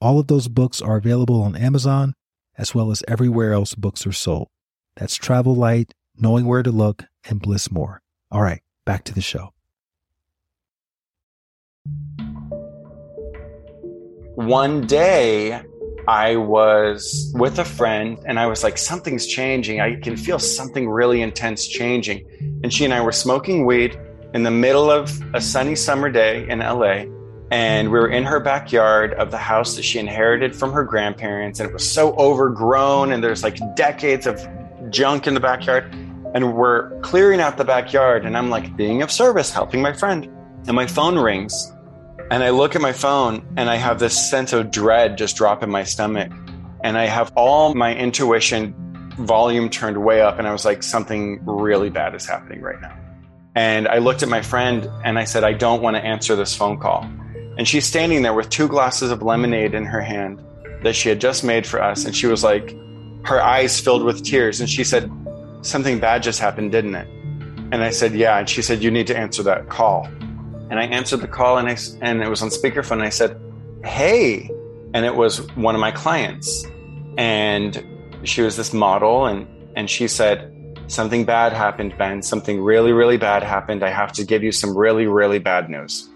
All of those books are available on Amazon as well as everywhere else books are sold. That's Travel Light, Knowing Where to Look, and Bliss More. All right, back to the show. One day, I was with a friend and I was like, something's changing. I can feel something really intense changing. And she and I were smoking weed in the middle of a sunny summer day in LA and we were in her backyard of the house that she inherited from her grandparents and it was so overgrown and there's like decades of junk in the backyard and we're clearing out the backyard and i'm like being of service helping my friend. And my phone rings and i look at my phone and i have this sense of dread just drop in my stomach. And i have all my intuition volume turned way up and i was like something really bad is happening right now. And i looked at my friend and i said i don't want to answer this phone call and she's standing there with two glasses of lemonade in her hand that she had just made for us. And she was like, her eyes filled with tears. And she said, Something bad just happened, didn't it? And I said, Yeah. And she said, You need to answer that call. And I answered the call and I, and it was on speakerphone. And I said, Hey. And it was one of my clients. And she was this model and, and she said, Something bad happened, Ben. Something really, really bad happened. I have to give you some really, really bad news.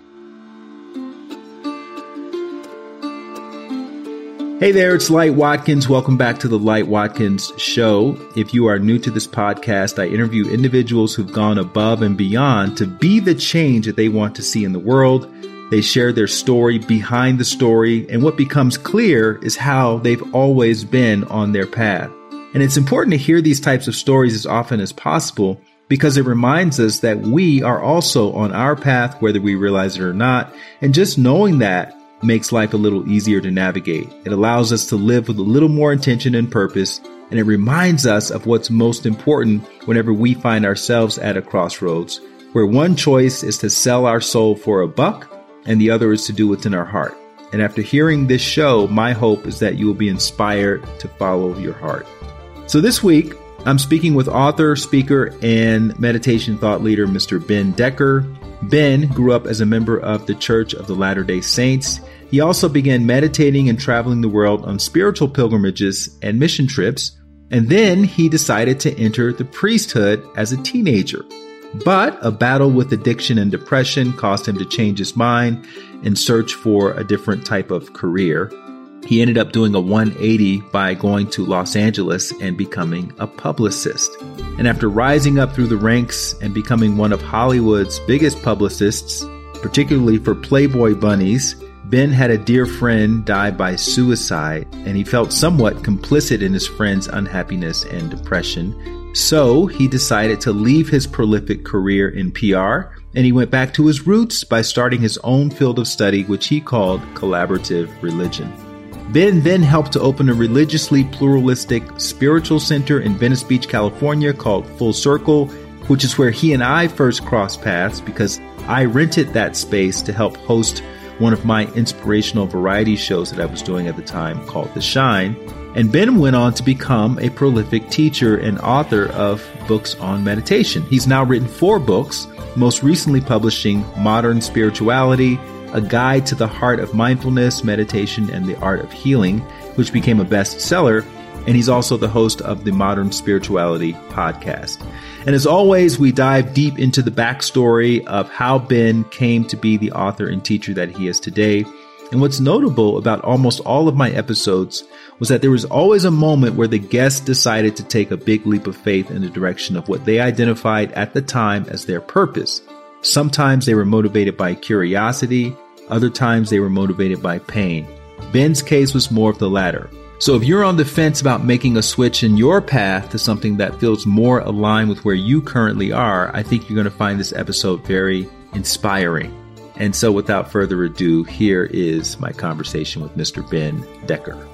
Hey there, it's Light Watkins. Welcome back to the Light Watkins Show. If you are new to this podcast, I interview individuals who've gone above and beyond to be the change that they want to see in the world. They share their story behind the story, and what becomes clear is how they've always been on their path. And it's important to hear these types of stories as often as possible because it reminds us that we are also on our path, whether we realize it or not. And just knowing that makes life a little easier to navigate. It allows us to live with a little more intention and purpose, and it reminds us of what's most important whenever we find ourselves at a crossroads, where one choice is to sell our soul for a buck, and the other is to do what's in our heart. And after hearing this show, my hope is that you will be inspired to follow your heart. So this week, I'm speaking with author, speaker, and meditation thought leader, Mr. Ben Decker. Ben grew up as a member of the Church of the Latter day Saints. He also began meditating and traveling the world on spiritual pilgrimages and mission trips, and then he decided to enter the priesthood as a teenager. But a battle with addiction and depression caused him to change his mind and search for a different type of career. He ended up doing a 180 by going to Los Angeles and becoming a publicist. And after rising up through the ranks and becoming one of Hollywood's biggest publicists, particularly for Playboy bunnies, Ben had a dear friend die by suicide, and he felt somewhat complicit in his friend's unhappiness and depression. So he decided to leave his prolific career in PR, and he went back to his roots by starting his own field of study, which he called collaborative religion. Ben then helped to open a religiously pluralistic spiritual center in Venice Beach, California called Full Circle, which is where he and I first crossed paths because I rented that space to help host one of my inspirational variety shows that I was doing at the time called The Shine. And Ben went on to become a prolific teacher and author of books on meditation. He's now written four books, most recently publishing Modern Spirituality, a guide to the heart of mindfulness, meditation, and the art of healing, which became a bestseller. And he's also the host of the Modern Spirituality podcast. And as always, we dive deep into the backstory of how Ben came to be the author and teacher that he is today. And what's notable about almost all of my episodes was that there was always a moment where the guest decided to take a big leap of faith in the direction of what they identified at the time as their purpose. Sometimes they were motivated by curiosity, other times they were motivated by pain. Ben's case was more of the latter. So if you're on the fence about making a switch in your path to something that feels more aligned with where you currently are, I think you're going to find this episode very inspiring. And so, without further ado, here is my conversation with Mr. Ben Decker.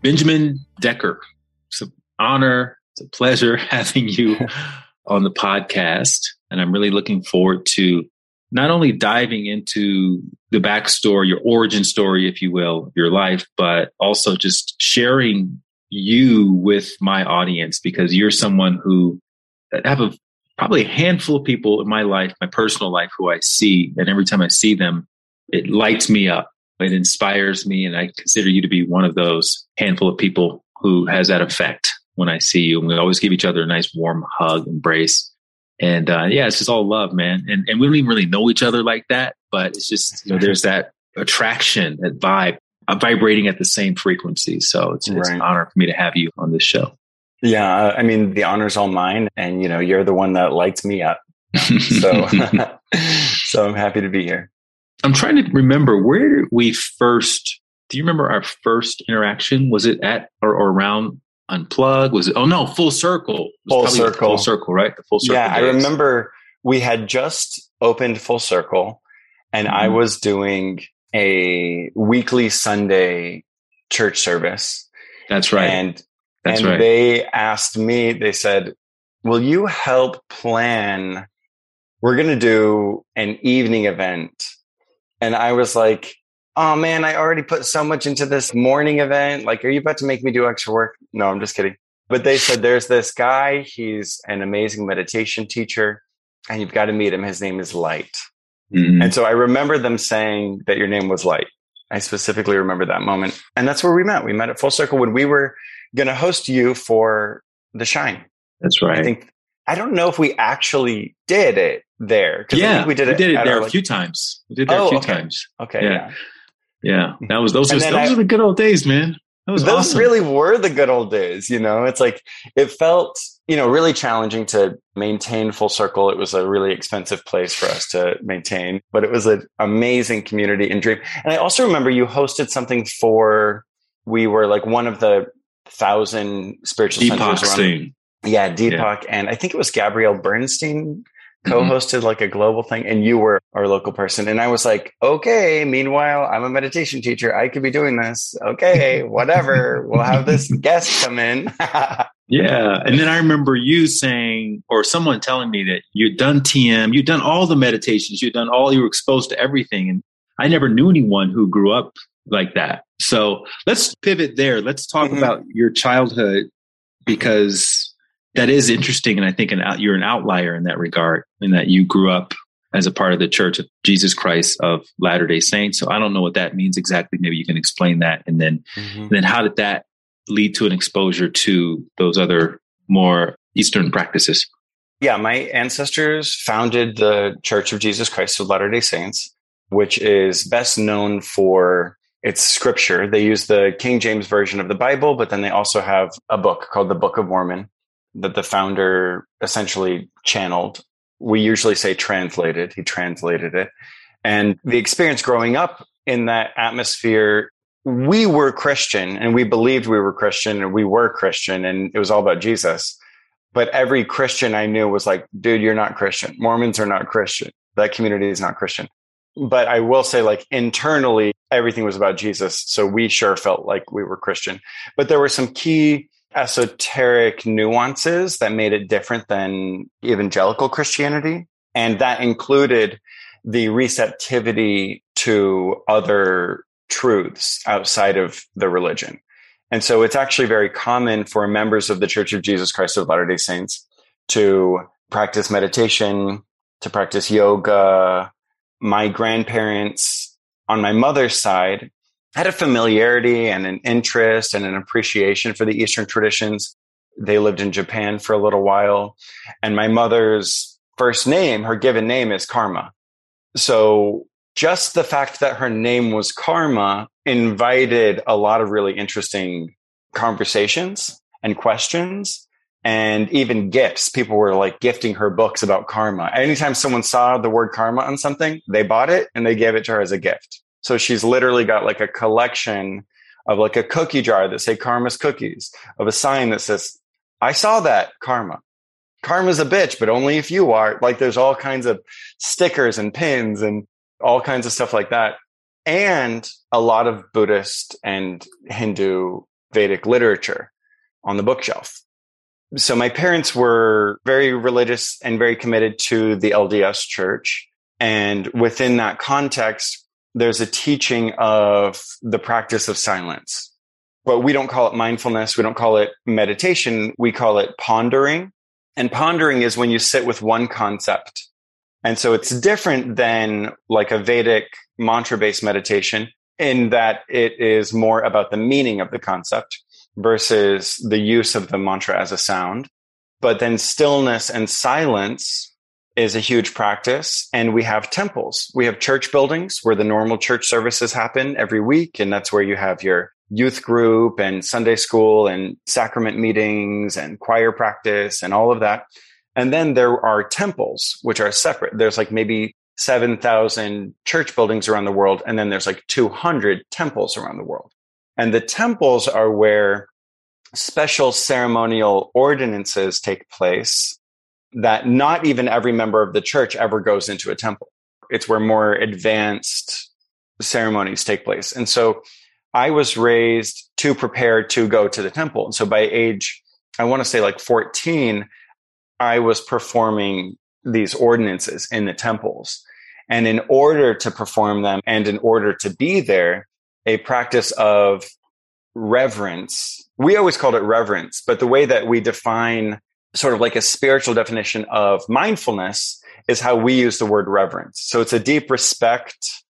Benjamin Decker, it's an honor, it's a pleasure having you on the podcast. And I'm really looking forward to not only diving into the backstory, your origin story, if you will, your life, but also just sharing you with my audience because you're someone who I have a probably a handful of people in my life, my personal life, who I see, and every time I see them, it lights me up. It inspires me, and I consider you to be one of those handful of people who has that effect when I see you. And we always give each other a nice warm hug, embrace. And uh, yeah, it's just all love, man. And and we don't even really know each other like that, but it's just you know, there's that attraction, that vibe, uh, vibrating at the same frequency. So it's, it's an honor for me to have you on this show. Yeah, I mean the honor's all mine, and you know you're the one that lights me up. so, so I'm happy to be here. I'm trying to remember where we first. Do you remember our first interaction? Was it at or, or around Unplug? Was it? Oh no, Full Circle. Full Circle. Full Circle, right? The Full Circle. Yeah, days. I remember we had just opened Full Circle, and mm-hmm. I was doing a weekly Sunday church service. That's right. And that's and right. they asked me. They said, "Will you help plan? We're going to do an evening event." And I was like, oh man, I already put so much into this morning event. Like, are you about to make me do extra work? No, I'm just kidding. But they said there's this guy, he's an amazing meditation teacher, and you've got to meet him. His name is Light. Mm-hmm. And so I remember them saying that your name was Light. I specifically remember that moment. And that's where we met. We met at Full Circle when we were going to host you for the Shine. That's right. I think I don't know if we actually did it there. Yeah, we did it. We did it there our, a few times. We did it there oh, a few okay. times. Okay. Yeah. yeah. Yeah, that was those. Was, those I, were the good old days, man. That was those awesome. really were the good old days. You know, it's like it felt you know really challenging to maintain full circle. It was a really expensive place for us to maintain, but it was an amazing community and dream. And I also remember you hosted something for. We were like one of the thousand spiritual Deepak centers. Yeah, Deepak, yeah. and I think it was Gabrielle Bernstein Mm-hmm. Co-hosted mm-hmm. like a global thing and you were our local person. And i was like okay meanwhile i'm a meditation teacher. I could be doing this. Okay whatever. We'll have this guest come in. Yeah and then i remember you saying or someone telling me that you'd done tm you'd done all the meditations you'd done all you were exposed to everything and i never knew anyone who grew up like that. So let's pivot there. Let's talk mm-hmm. about your childhood because that is interesting. And I think an out, you're an outlier in that regard, in that you grew up as a part of the Church of Jesus Christ of Latter day Saints. So I don't know what that means exactly. Maybe you can explain that. And then, mm-hmm. and then how did that lead to an exposure to those other more Eastern practices? Yeah, my ancestors founded the Church of Jesus Christ of Latter day Saints, which is best known for its scripture. They use the King James Version of the Bible, but then they also have a book called the Book of Mormon, that the founder essentially channeled. We usually say translated. He translated it. And the experience growing up in that atmosphere, we were Christian and we believed we were Christian and we were Christian and it was all about Jesus. But every Christian I knew was like, dude, you're not Christian. Mormons are not Christian. That community is not Christian. But I will say, like, internally, everything was about Jesus. So we sure felt like we were Christian. But there were some key esoteric nuances that made it different than evangelical Christianity. And that included the receptivity to other truths outside of the religion. And so it's actually very common for members of the Church of Jesus Christ of Latter day Saints to practice meditation, to practice yoga. My grandparents on my mother's side had a familiarity and an interest and an appreciation for the Eastern traditions. They lived in Japan for a little while. And my mother's first name, her given name is Karma. So just the fact that her name was Karma invited a lot of really interesting conversations and questions and even gifts. People were like gifting her books about karma. Anytime someone saw the word karma on something, they bought it and they gave it to her as a gift. So she's literally got like a collection of like a cookie jar that say Karma's cookies, of a sign that says, I saw that Karma. karma's a bitch, but only if you are. Like there's all kinds of stickers and pins and all kinds of stuff like that. And a lot of Buddhist and Hindu Vedic literature on the bookshelf. So my parents were very religious and very committed to the LDS church. And within that context, there's a teaching of the practice of silence. But we don't call it mindfulness. We don't call it meditation. We call it pondering. And pondering is when you sit with one concept. And so it's different than like a Vedic mantra based meditation in that it is more about the meaning of the concept versus the use of the mantra as a sound. But then stillness and silence is a huge practice. And we have temples. We have church buildings where the normal church services happen every week. And that's where you have your youth group and Sunday school and sacrament meetings and choir practice and all of that. And then there are temples, which are separate. There's like maybe 7,000 church buildings around the world. And then there's like 200 temples around the world. And the temples are where special ceremonial ordinances take place that not even every member of the church ever goes into a temple. It's where more advanced ceremonies take place. And so I was raised to prepare to go to the temple. And so by age, I want to say like 14, I was performing these ordinances in the temples. And in order to perform them and in order to be there, a practice of reverence. We always called it reverence, but the way that we define sort of like a spiritual definition of mindfulness is how we use the word reverence. So it's a deep respect,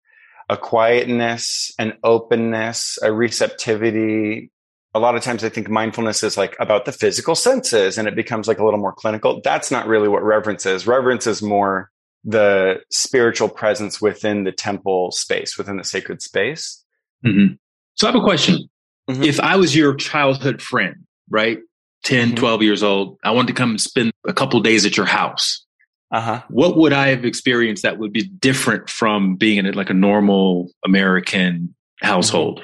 a quietness, an openness, a receptivity. A lot of times I think mindfulness is like about the physical senses and it becomes like a little more clinical. That's not really what reverence is. Reverence is more the spiritual presence within the temple space, within the sacred space. Mm-hmm. So I have a question. Mm-hmm. If I was your childhood friend, right? 10, mm-hmm. 12 years old, I wanted to come and spend a couple days at your house. Uh-huh. What would I have experienced that would be different from being in like a normal American household?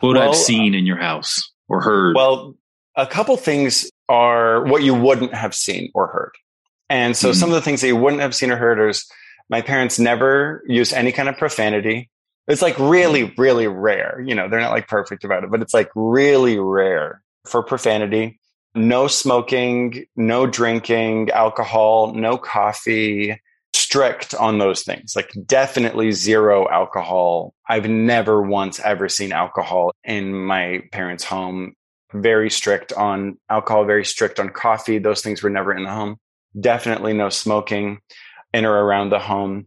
What would well, I have seen in your house or heard? Well, a couple things are what you wouldn't have seen or heard. And so mm-hmm. some of the things that you wouldn't have seen or heard is my parents never used any kind of profanity. It's like really, really rare. You know, they're not like perfect about it, but it's like really rare for profanity. No smoking, no drinking, alcohol, no coffee, strict on those things. Like definitely zero alcohol. I've never once ever seen alcohol in my parents' home. Very strict on alcohol, very strict on coffee. Those things were never in the home. Definitely no smoking in or around the home.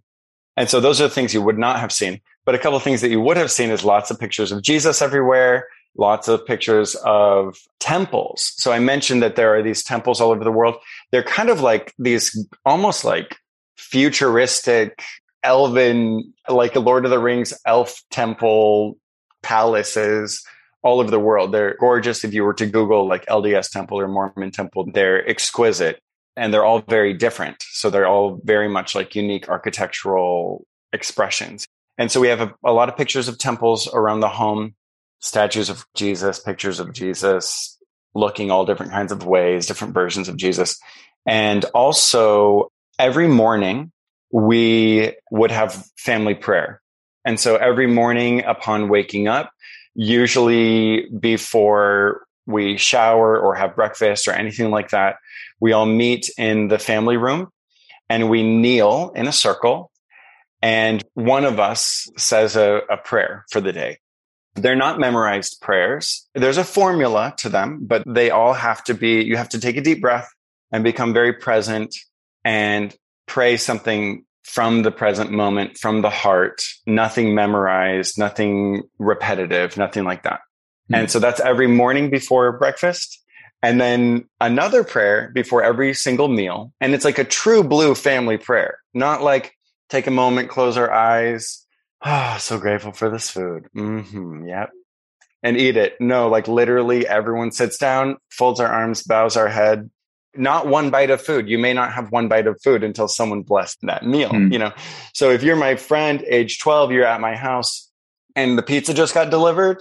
And so those are the things you would not have seen. But a couple of things that you would have seen is lots of pictures of Jesus everywhere, lots of pictures of temples. So I mentioned that there are these temples all over the world. They're kind of like these almost like futuristic elven, like a Lord of the Rings elf temple palaces all over the world. They're gorgeous. If you were to Google like LDS temple or Mormon temple, they're exquisite and they're all very different. So they're all very much like unique architectural expressions. And so we have a, a lot of pictures of temples around the home, statues of Jesus, pictures of Jesus, looking all different kinds of ways, different versions of Jesus. And also every morning we would have family prayer. And so every morning upon waking up, usually before we shower or have breakfast or anything like that, we all meet in the family room and we kneel in a circle and one of us says a, a prayer for the day. They're not memorized prayers. There's a formula to them, but they all have to be, you have to take a deep breath and become very present and pray something from the present moment, from the heart, nothing memorized, nothing repetitive, nothing like that. Mm-hmm. And so that's every morning before breakfast. And then another prayer before every single meal. And it's like a true blue family prayer, not like take a moment, close our eyes. Ah, oh, so grateful for this food. Mm-hmm. Yep. And eat it. No, like literally everyone sits down, folds our arms, bows our head. Not one bite of food. You may not have one bite of food until someone blessed that meal, mm. you know? So if you're my friend, age 12, you're at my house and the pizza just got delivered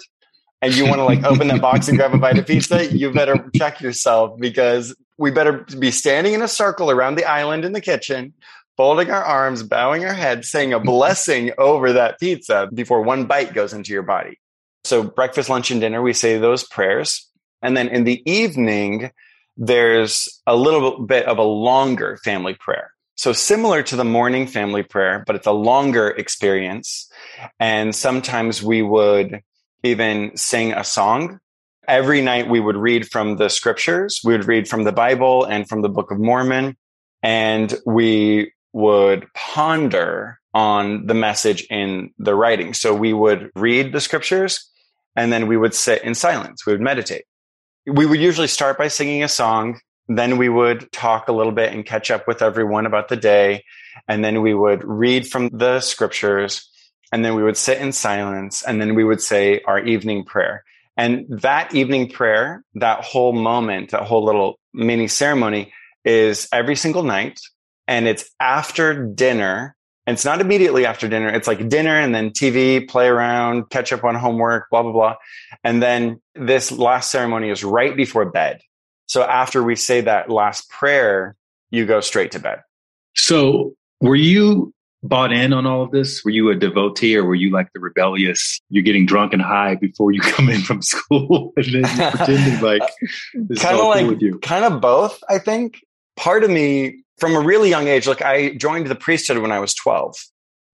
and you want to like open that box and grab a bite of pizza, you better check yourself because we better be standing in a circle around the island in the kitchen, folding our arms, bowing our heads, saying a blessing over that pizza before one bite goes into your body. So, breakfast, lunch, and dinner, we say those prayers. And then in the evening, there's a little bit of a longer family prayer. So, similar to the morning family prayer, but it's a longer experience. And sometimes we would even sing a song. Every night we would read from the scriptures. We would read from the Bible and from the Book of Mormon. And we would ponder on the message in the writing. So we would read the scriptures and then we would sit in silence. We would meditate. We would usually start by singing a song. Then we would talk a little bit and catch up with everyone about the day. And then we would read from the scriptures and then we would sit in silence and then we would say our evening prayer. And that evening prayer, that whole moment, that whole little mini ceremony is every single night. And it's after dinner. And it's not immediately after dinner. It's like dinner and then TV, play around, catch up on homework, blah, blah, blah. And then this last ceremony is right before bed. So after we say that last prayer, you go straight to bed. So were you bought in on all of this? Were you a devotee or were you like the rebellious? You're getting drunk and high before you come in from school and then you're pretending like uh, kind of like cool kind of both, I think. Part of me from a really young age, like I joined the priesthood when I was 12.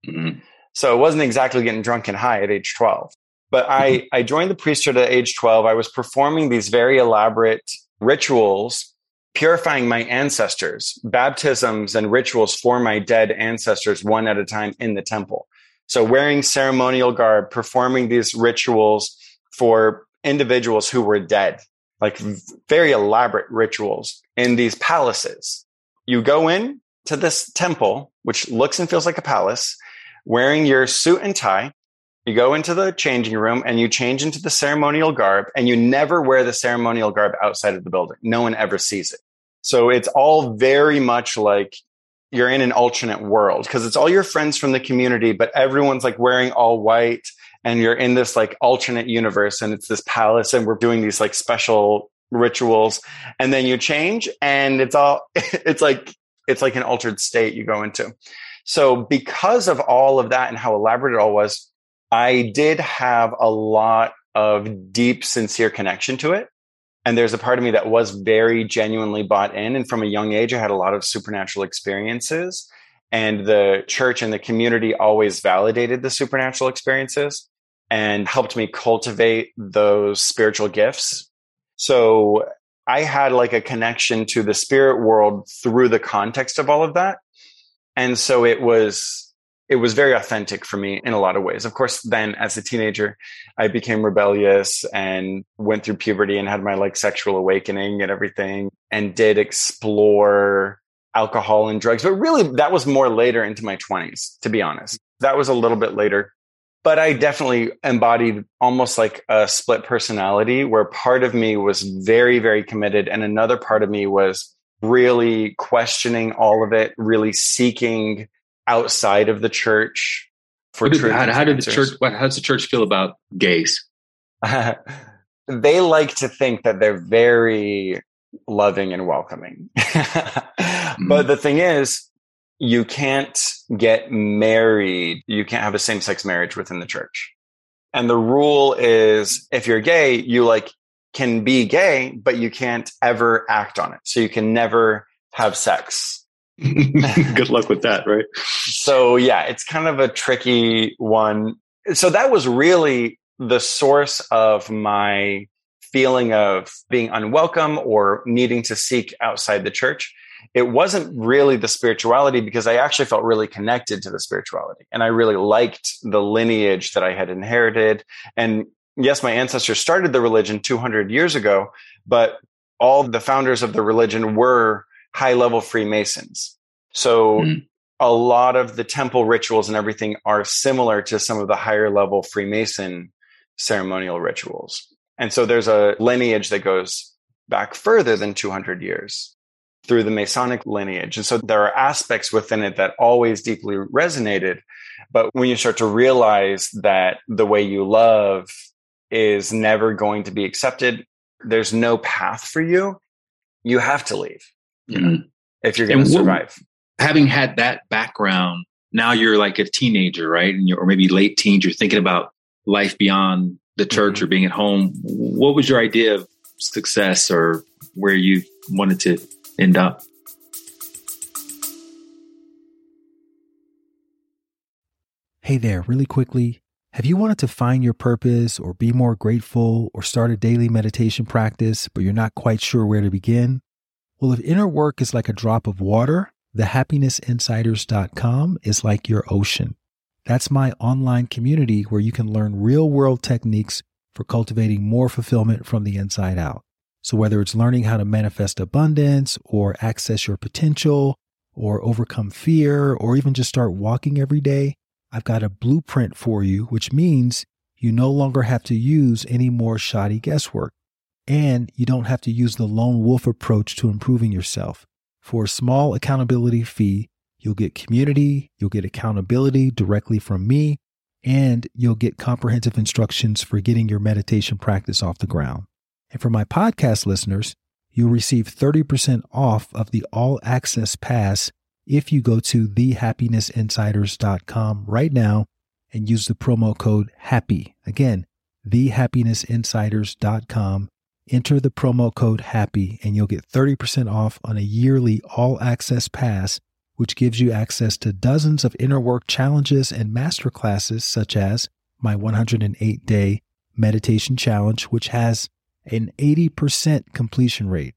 Mm-hmm. So it wasn't exactly getting drunk and high at age 12. But I, mm-hmm. I joined the priesthood at age 12. I was performing these very elaborate rituals purifying my ancestors, baptisms and rituals for my dead ancestors one at a time in the temple. So wearing ceremonial garb, performing these rituals for individuals who were dead, like very elaborate rituals in these palaces. You go in to this temple, which looks and feels like a palace, wearing your suit and tie. You go into the changing room and you change into the ceremonial garb and you never wear the ceremonial garb outside of the building. No one ever sees it. So it's all very much like you're in an alternate world because it's all your friends from the community, but everyone's like wearing all white and you're in this like alternate universe and it's this palace and we're doing these like special rituals and then you change and it's all it's like it's like an altered state you go into. So because of all of that and how elaborate it all was, I did have a lot of deep sincere connection to it and there's a part of me that was very genuinely bought in. And from a young age, I had a lot of supernatural experiences. And the church and the community always validated the supernatural experiences and helped me cultivate those spiritual gifts. So I had like a connection to the spirit world through the context of all of that. And so it was it was very authentic for me in a lot of ways. Of course, then as a teenager, I became rebellious and went through puberty and had my like sexual awakening and everything and did explore alcohol and drugs. But really, that was more later into my 20s, to be honest. That was a little bit later. But I definitely embodied almost like a split personality where part of me was very, very committed. And another part of me was really questioning all of it, really seeking outside of the church for did, how, how did the church what, how does the church feel about gays they like to think that they're very loving and welcoming mm-hmm. but the thing is you can't get married you can't have a same-sex marriage within the church and the rule is if you're gay you like can be gay but you can't ever act on it so you can never have sex Good luck with that, right? So, yeah, it's kind of a tricky one. So, that was really the source of my feeling of being unwelcome or needing to seek outside the church. It wasn't really the spirituality because I actually felt really connected to the spirituality and I really liked the lineage that I had inherited. And yes, my ancestors started the religion 200 years ago, but all the founders of the religion were high level Freemasons. So mm. a lot of the temple rituals and everything are similar to some of the higher level Freemason ceremonial rituals. And so there's a lineage that goes back further than 200 years through the Masonic lineage. And so there are aspects within it that always deeply resonated. But when you start to realize that the way you love is never going to be accepted, there's no path for you, you have to leave mm-hmm. if you're going to survive. Having had that background, now you're like a teenager, right? And you're, or maybe late teens, you're thinking about life beyond the church mm-hmm. or being at home. What was your idea of success or where you wanted to end up? Uh, hey there, really quickly. Have you wanted to find your purpose or be more grateful or start a daily meditation practice, but you're not quite sure where to begin? Well, if inner work is like a drop of water, thehappinessinsiders.com is like your ocean. That's my online community where you can learn real world techniques for cultivating more fulfillment from the inside out. So, whether it's learning how to manifest abundance or access your potential or overcome fear or even just start walking every day, I've got a blueprint for you, which means you no longer have to use any more shoddy guesswork. And you don't have to use the lone wolf approach to improving yourself. For a small accountability fee, you'll get community, you'll get accountability directly from me, and you'll get comprehensive instructions for getting your meditation practice off the ground. And for my podcast listeners, you'll receive 30% off of the all access pass if you go to thehappinessinsiders.com right now and use the promo code HAPPY. Again, thehappinessinsiders.com. Enter the promo code HAPPY and you'll get 30% off on a yearly all access pass, which gives you access to dozens of inner work challenges and masterclasses, such as my 108 day meditation challenge, which has an 80% completion rate.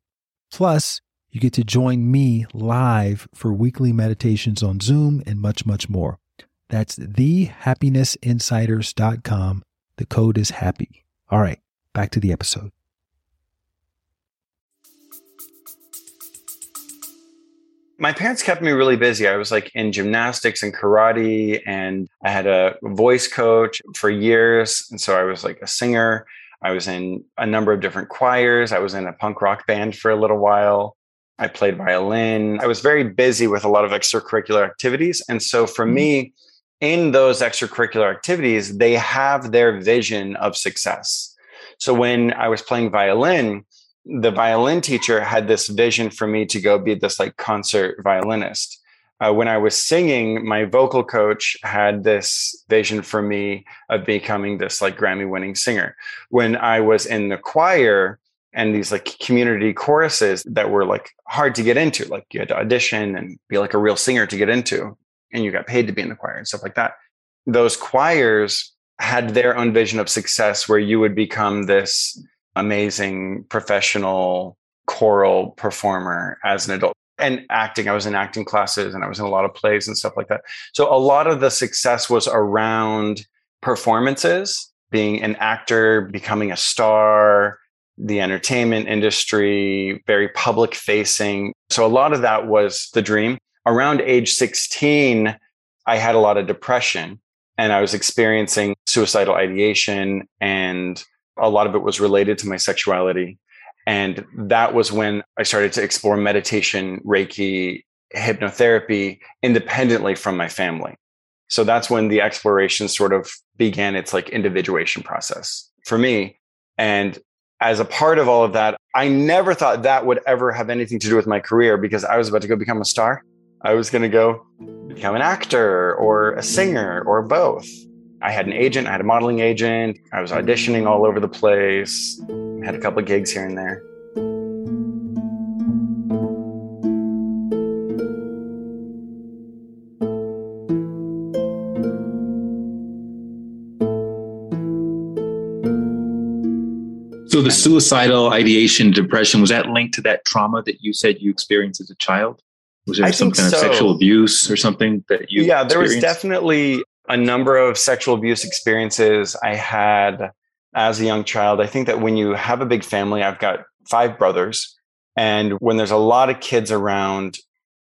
Plus, you get to join me live for weekly meditations on Zoom and much, much more. That's thehappinessinsiders.com. The code is happy. All right, back to the episode. my parents kept me really busy. I was like in gymnastics and karate, and I had a voice coach for years. And so I was like a singer. I was in a number of different choirs. I was in a punk rock band for a little while. I played violin. I was very busy with a lot of extracurricular activities. And so for mm-hmm. me, in those extracurricular activities, they have their vision of success. So when I was playing violin, the violin teacher had this vision for me to go be this like concert violinist. Uh, when I was singing, my vocal coach had this vision for me of becoming this like Grammy winning singer. When I was in the choir, and these like community choruses that were like hard to get into. Like you had to audition and be like a real singer to get into, and you got paid to be in the choir and stuff like that. Those choirs had their own vision of success where you would become this amazing professional choral performer as an adult. And acting, I was in acting classes and I was in a lot of plays and stuff like that. So a lot of the success was around performances, being an actor, becoming a star, the entertainment industry, very public facing. So a lot of that was the dream. Around age 16, I had a lot of depression and I was experiencing suicidal ideation, and a lot of it was related to my sexuality. And that was when I started to explore meditation, Reiki, hypnotherapy independently from my family. So that's when the exploration sort of began its like individuation process for me. And as a part of all of that, I never thought that would ever have anything to do with my career because I was about to go become a star. I was going to go become an actor or a singer or both. I had an agent, I had a modeling agent. I was auditioning all over the place, had a couple of gigs here and there. So the suicidal ideation, depression, was that linked to that trauma that you said you experienced as a child? Was there I some kind so. of sexual abuse or something that you? Yeah, there was definitely a number of sexual abuse experiences I had as a young child. I think that when you have a big family, I've got five brothers, and when there's a lot of kids around,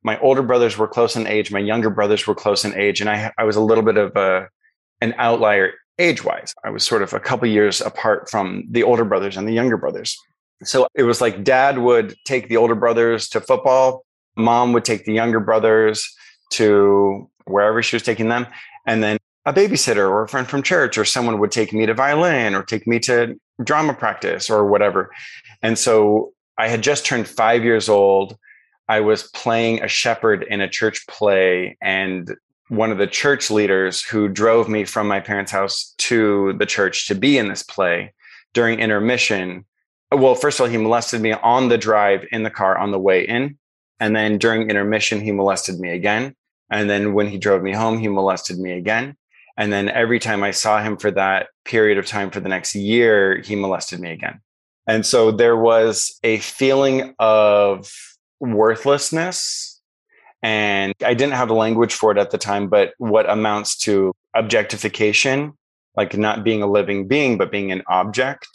my older brothers were close in age, my younger brothers were close in age, and I, I was a little bit of a an outlier age wise. I was sort of a couple years apart from the older brothers and the younger brothers. So it was like dad would take the older brothers to football, mom would take the younger brothers to wherever she was taking them. And then a babysitter or a friend from church or someone would take me to violin or take me to drama practice or whatever. And so I had just turned five years old. I was playing a shepherd in a church play, and one of the church leaders who drove me from my parents' house to the church to be in this play during intermission. Well, first of all, he molested me on the drive in the car on the way in. And then during intermission, he molested me again. And then when he drove me home, he molested me again. And then every time I saw him for that period of time for the next year, he molested me again. And so there was a feeling of worthlessness. And I didn't have the language for it at the time, but what amounts to objectification, like not being a living being, but being an object.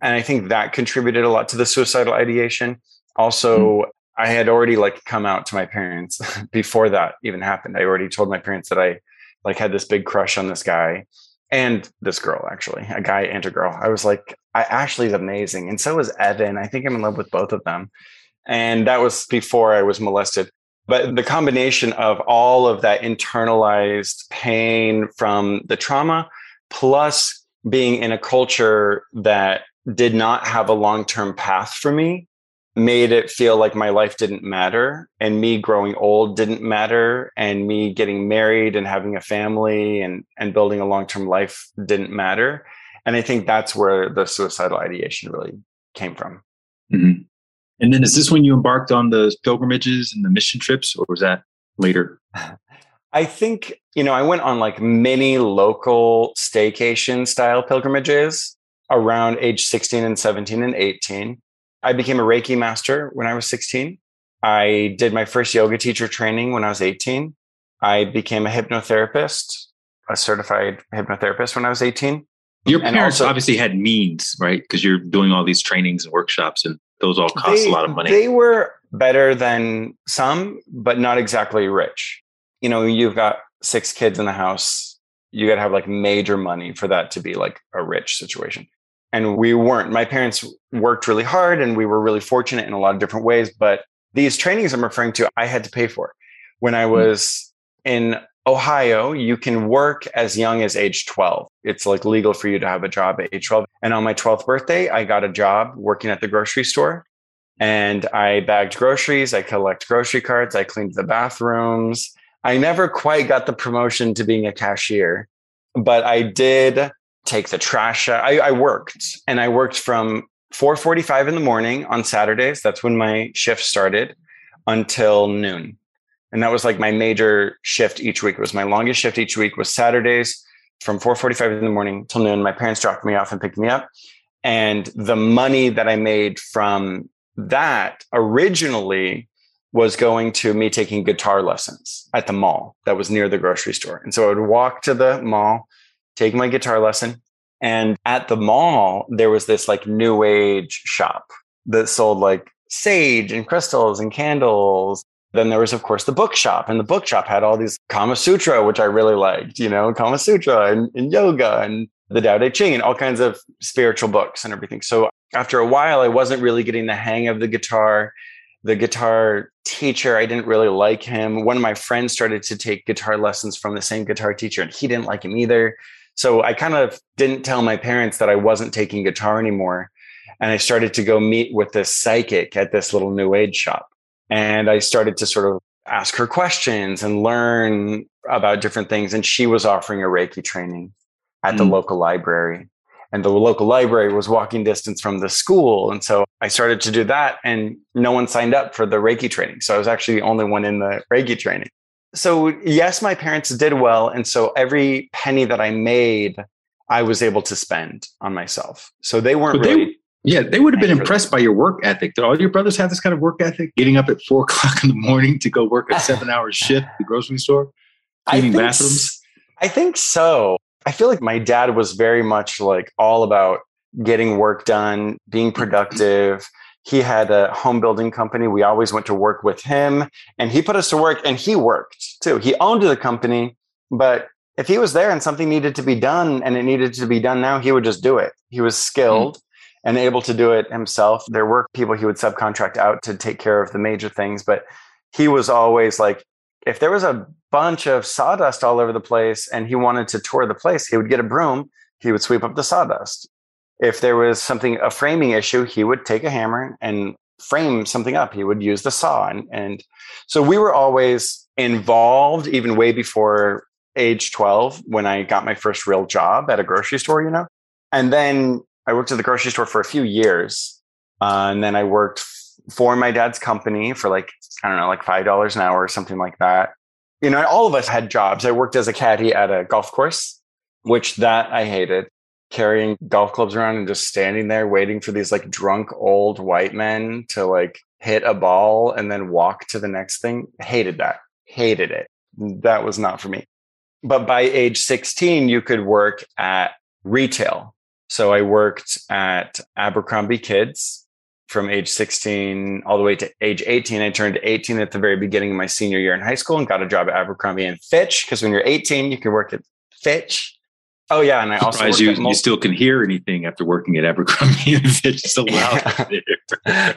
And I think that contributed a lot to the suicidal ideation. Also, mm-hmm. I had already like come out to my parents before that even happened. I already told my parents that I like had this big crush on this guy and this girl actually, a guy and a girl. I was like, I Ashley's amazing, and so is Evan. I think I'm in love with both of them. And that was before I was molested. But the combination of all of that internalized pain from the trauma, plus being in a culture that did not have a long term path for me, made it feel like my life didn't matter and me growing old didn't matter and me getting married and having a family and and building a long-term life didn't matter. And i think that's where the suicidal ideation really came from. Mm-hmm. and then is this when you embarked on the pilgrimages and the mission trips or was that later? I think you know i went on like many local staycation style pilgrimages around age 16 and 17 and 18 I became a Reiki master when I was 16. I did my first yoga teacher training when I was 18. I became a hypnotherapist, a certified hypnotherapist when I was 18. Your parents also, obviously had means, right? Because you're doing all these trainings and workshops, and those all cost they, a lot of money. They were better than some, but not exactly rich. You know, you've got six kids in the house. You got to have like major money for that to be like a rich situation and we weren't. My parents worked really hard and we were really fortunate in a lot of different ways. But these trainings I'm referring to, I had to pay for. When I hmm. was in Ohio, you can work as young as age 12. It's like legal for you to have a job at age 12. And on my 12th birthday, I got a job working at the grocery store. And I bagged groceries, I collect grocery carts, I cleaned the bathrooms. I never quite got the promotion to being a cashier, but I did take the trash out. I, I worked and I worked from 4.45 in the morning on Saturdays. That's when my shift started until noon. And that was like my major shift each week. It was my longest shift each week was Saturdays from 4.45 in the morning till noon. My parents dropped me off and picked me up. And the money that I made from that originally was going to me taking guitar lessons at the mall that was near the grocery store. And so I would walk to the mall, take my guitar lesson. And at the mall, there was this like new age shop that sold like sage and crystals and candles. Then there was, of course, the bookshop, and the bookshop had all these Kama Sutra, which I really liked, you know, Kama Sutra and, and yoga and the Tao Te Ching and all kinds of spiritual books and everything. So after a while, I wasn't really getting the hang of the guitar. The guitar teacher, I didn't really like him. One of my friends started to take guitar lessons from the same guitar teacher, and he didn't like him either. So I kind of didn't tell my parents that I wasn't taking guitar anymore. And I started to go meet with this psychic at this little new age shop. And I started to sort of ask her questions and learn about different things. And she was offering a Reiki training at the mm. local library. And the local library was walking distance from the school. And so I started to do that, and no one signed up for the Reiki training. So I was actually the only one in the Reiki training so yes, my parents did well. And so every penny that I made, I was able to spend on myself. So they weren't really. yeah, they would have been impressed by your work ethic. Did all your brothers have this kind of work ethic? Getting up at four o'clock in the morning to go work a seven hour shift at the grocery store, cleaning I bathrooms? I think so. I feel like my dad was very much like all about getting work done, being mm-hmm. productive he had a home building company. We always went to work with him and he put us to work and he worked too. He owned the company, but if he was there and something needed to be done and it needed to be done now, he would just do it. He was skilled mm-hmm. and able to do it himself. There were people he would subcontract out to take care of the major things, but he was always like, if there was a bunch of sawdust all over the place and he wanted to tour the place, he would get a broom, he would sweep up the sawdust if there was something a framing issue he would take a hammer and frame something up. He would use the saw. And, and so we were always involved, even way before age 12 when I got my first real job at a grocery store, you know? And then I worked at the grocery store for a few years. Uh, and then I worked for my dad's company for like, I don't know, like $5 an hour or something like that. You know, all of us had jobs. I worked as a caddy at a golf course, which that I hated carrying golf clubs around and just standing there waiting for these like drunk old white men to like hit a ball and then walk to the next thing. Hated that. Hated it. That was not for me. But by age 16, you could work at retail. So I worked at Abercrombie Kids from age 16 all the way to age 18. I turned 18 at the very beginning of my senior year in high school and got a job at Abercrombie and Fitch because when you're 18, you can work at Fitch Oh yeah, and I also you, you still can hear anything after working at Abercrombie and Fitch so loud.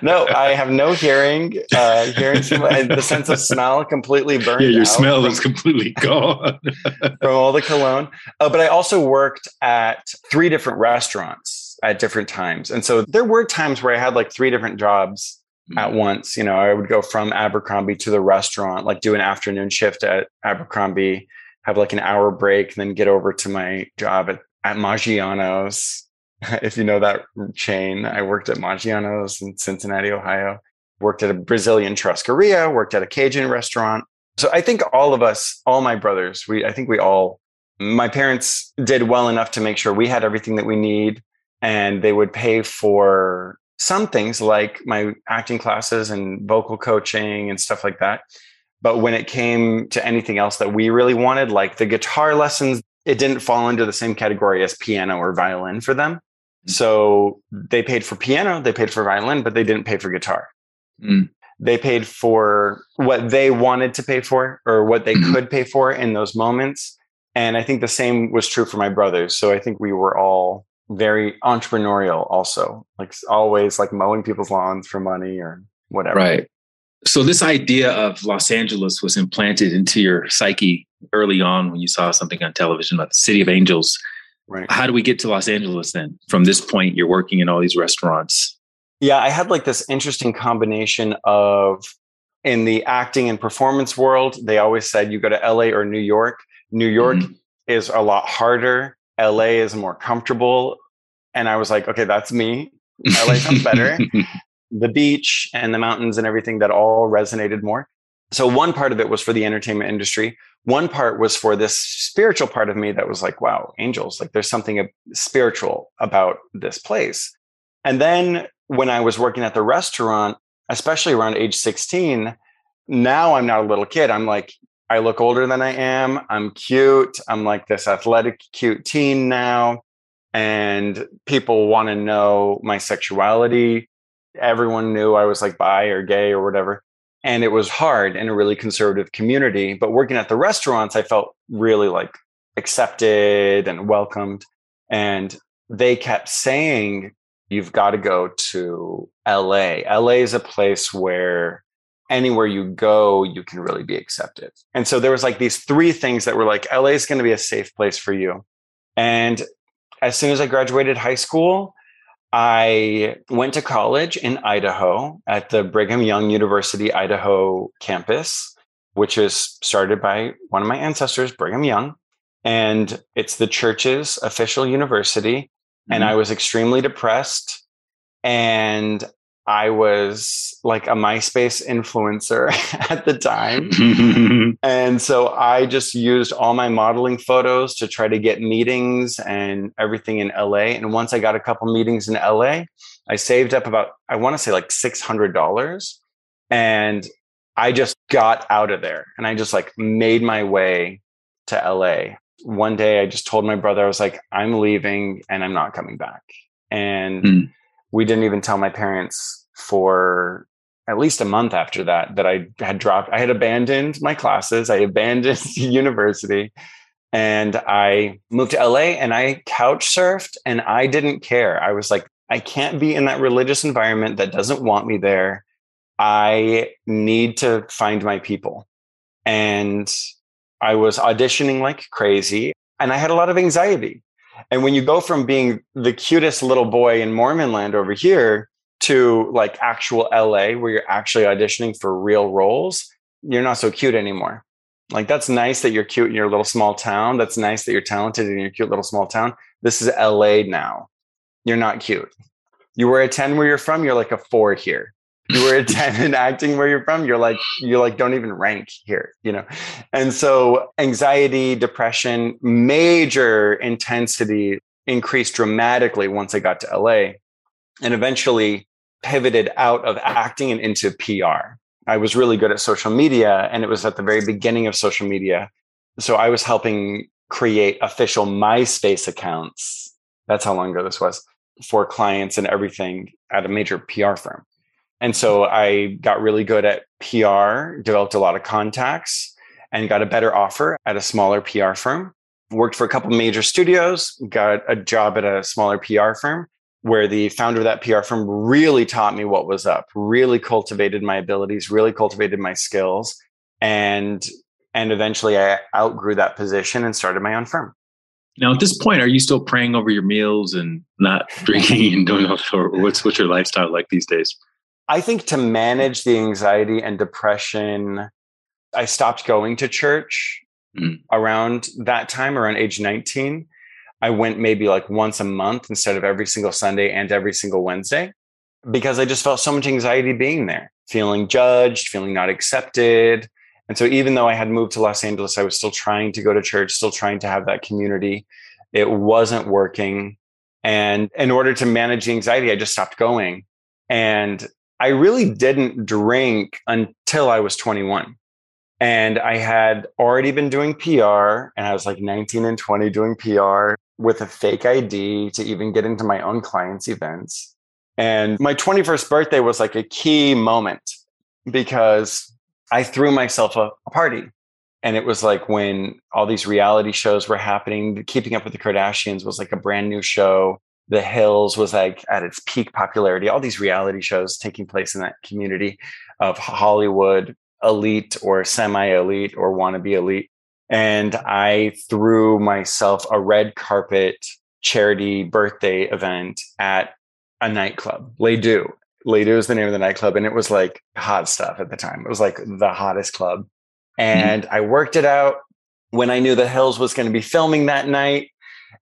no, I have no hearing. Uh, hearing the sense of smell completely burned. Yeah, your smell from, is completely gone from all the cologne. Uh, but I also worked at three different restaurants at different times, and so there were times where I had like three different jobs mm-hmm. at once. You know, I would go from Abercrombie to the restaurant, like do an afternoon shift at Abercrombie have like an hour break, then get over to my job at, at Maggiano's. if you know that chain, I worked at Maggiano's in Cincinnati, Ohio. Worked at a Brazilian Churrascaria, worked at a Cajun restaurant. So I think all of us, all my brothers, we I think we all my parents did well enough to make sure we had everything that we need and they would pay for some things like my acting classes and vocal coaching and stuff like that. But when it came to anything else that we really wanted, like the guitar lessons, it didn't fall into the same category as piano or violin for them. Mm. So they paid for piano, they paid for violin, but they didn't pay for guitar. Mm. They paid for what they wanted to pay for or what they mm-hmm. could pay for in those moments. And I think the same was true for my brothers. So I think we were all very entrepreneurial also, like always like mowing people's lawns for money or whatever. Right. So this idea of Los Angeles was implanted into your psyche early on when you saw something on television about the city of angels. Right. How do we get to Los Angeles then? From this point, you're working in all these restaurants. Yeah, I had like this interesting combination of in the acting and performance world, they always said you go to LA or New York. New York mm-hmm. is a lot harder. LA is more comfortable. And I was like, okay, that's me. LA sounds better. the beach and the mountains and everything that all resonated more. So one part of it was for the entertainment industry. One part was for this spiritual part of me that was like, wow, angels, like there's something spiritual about this place. And then when I was working at the restaurant, especially around age 16, now I'm not a little kid. I'm like, I look older than I am. I'm cute. I'm like this athletic, cute teen now. And people want to know my sexuality everyone knew I was like bi or gay or whatever. And it was hard in a really conservative community. But working at the restaurants, I felt really like accepted and welcomed. And they kept saying, you've got to go to LA. LA is a place where anywhere you go, you can really be accepted. And so there was like these three things that were like, LA is going to be a safe place for you. And as soon as I graduated high school, I went to college in Idaho at the Brigham Young University Idaho campus, which is started by one of my ancestors, Brigham Young. And it's the church's official university. Mm-hmm. And I was extremely depressed. And I was like a MySpace influencer at the time. and so I just used all my modeling photos to try to get meetings and everything in LA. And once I got a couple meetings in LA, I saved up about, I want to say like $600. And I just got out of there and I just like made my way to LA. One day I just told my brother, I was like, I'm leaving and I'm not coming back. And mm we didn't even tell my parents for at least a month after that that I had dropped I had abandoned my classes, I abandoned university and I moved to LA and I couch surfed and I didn't care. I was like I can't be in that religious environment that doesn't want me there. I need to find my people. And I was auditioning like crazy and I had a lot of anxiety. And when you go from being the cutest little boy in Mormon land over here to like actual LA where you're actually auditioning for real roles, you're not so cute anymore. Like that's nice that you're cute in your little small town. That's nice that you're talented in your cute little small town. This is LA now. You're not cute. You were a 10 where you're from, you're like a four here. You were a 10 in acting where you're from, you're like, you like don't even rank here, you know? And so anxiety, depression, major intensity increased dramatically once I got to LA and eventually pivoted out of acting and into PR. I was really good at social media and it was at the very beginning of social media. So I was helping create official MySpace accounts. That's how long ago this was for clients and everything at a major PR firm. And so I got really good at PR, developed a lot of contacts, and got a better offer at a smaller PR firm. Worked for a couple major studios, got a job at a smaller PR firm where the founder of that PR firm really taught me what was up, really cultivated my abilities, really cultivated my skills. And and eventually I outgrew that position and started my own firm. Now, at this point, are you still praying over your meals and not drinking and doing all or what's what's your lifestyle like these days? I think to manage the anxiety and depression, I stopped going to church mm. around that time, around age 19. I went maybe like once a month instead of every single Sunday and every single Wednesday because I just felt so much anxiety being there, feeling judged, feeling not accepted. And so even though I had moved to Los Angeles, I was still trying to go to church, still trying to have that community. It wasn't working. And in order to manage the anxiety, I just stopped going. And I really didn't drink until I was 21. And I had already been doing PR and I was like 19 and 20 doing PR with a fake ID to even get into my own clients' events. And my 21st birthday was like a key moment because I threw myself a, a party. And it was like when all these reality shows were happening, Keeping Up with the Kardashians was like a brand new show. The Hills was like at its peak popularity. All these reality shows taking place in that community of Hollywood elite or semi elite or wannabe elite. And I threw myself a red carpet charity birthday event at a nightclub, Les Deux. Les Deux is the name of the nightclub. And it was like hot stuff at the time. It was like the hottest club. Mm-hmm. And mm-hmm. I worked it out when I knew The Hills was going to be filming that night.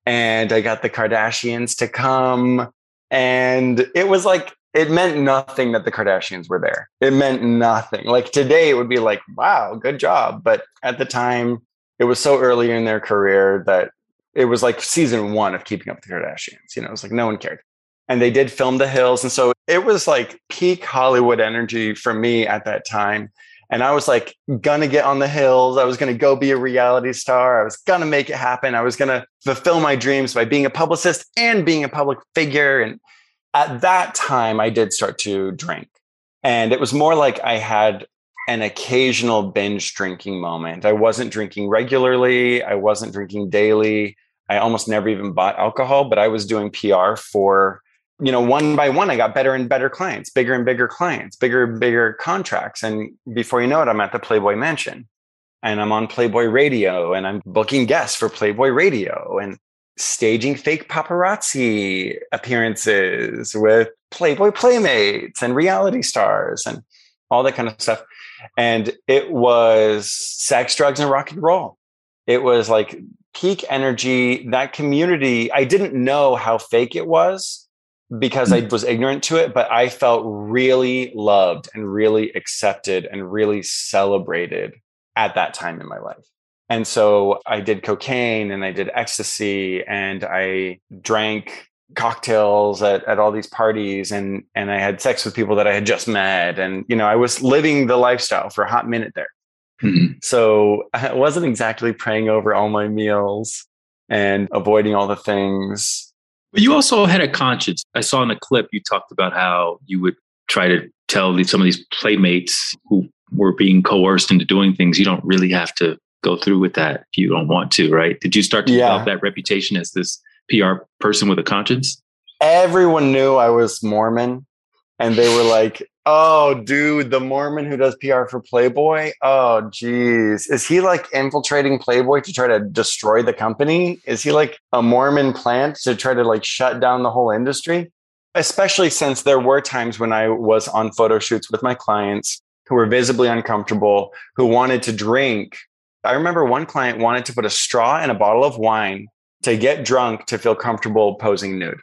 And I got the Kardashians to come. And it was like it meant nothing that the Kardashians were there. It meant nothing. Like today, it would be like, wow, good job. But at the time, it was so early in their career that it was like season one of Keeping Up with the Kardashians. You know, it was like no one cared. And they did film The Hills. And so it was like peak Hollywood energy for me at that time. And I was like, gonna get on the hills. I was gonna go be a reality star. I was gonna make it happen. I was gonna fulfill my dreams by being a publicist and being a public figure. And at that time, I did start to drink. And it was more like I had an occasional binge drinking moment. I wasn't drinking regularly, I wasn't drinking daily. I almost never even bought alcohol, but I was doing PR for, you know, one by one, I got better and better clients, bigger and bigger clients, bigger and bigger contracts. And before you know it, I'm at the Playboy Mansion and I'm on Playboy Radio and I'm booking guests for Playboy Radio. And staging fake paparazzi appearances with Playboy playmates and reality stars and all that kind of stuff. And it was sex, drugs, and rock and roll. It was like peak energy. That community, I didn't know how fake it was because I hmm. was ignorant to it, but I felt really loved and really accepted and really celebrated at that time in my life. And so I did cocaine and I did ecstasy and I drank cocktails at, at all these parties and and I had sex with people that I had just met. And, you know, I was living the lifestyle for a hot minute there. Mm-hmm. So I wasn't exactly praying over all my meals and avoiding all the things. But you also had a conscience. I saw in the clip you talked about how you would try to tell some of these playmates who were being coerced into doing things you don't really have to go through with that if you don't want to, right? Did you start to yeah. develop that reputation as this PR person with a conscience? Everyone knew I was Mormon and they were like, "Oh, dude, the Mormon who does PR for Playboy? Oh, geez, is he like infiltrating Playboy to try to destroy the company? Is he like a Mormon plant to try to like shut down the whole industry?" especially since there were times when I was on photo shoots with my clients who were visibly uncomfortable, who wanted to drink. I remember one client wanted to put a straw in a bottle of wine to get drunk to feel comfortable posing nude.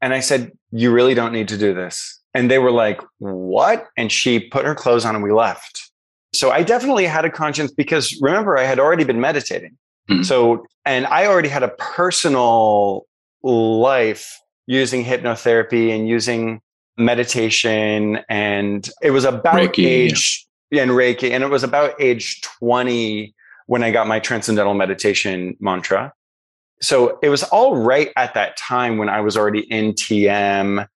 And I said, You really don't need to do this. And they were like, What? And she put her clothes on and we left. So I definitely had a conscience because remember, I had already been meditating. Mm-hmm. So, and I already had a personal life using hypnotherapy and using meditation. And it was about Reiki, age yeah. and Reiki. And it was about age 20 when I got my transcendental meditation mantra. So it was all right at that time when I was already in TM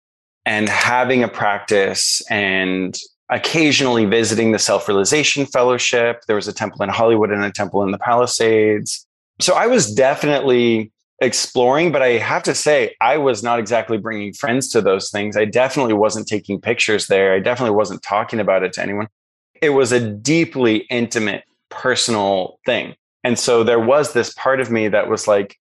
and having a practice and occasionally visiting the Self Realization Fellowship. There was a temple in Hollywood and a temple in the Palisades. So I was definitely exploring, but I have to say, I was not exactly bringing friends to those things. I definitely wasn't taking pictures there. I definitely wasn't talking about it to anyone. It was a deeply intimate, personal thing. And so there was this part of me that was like,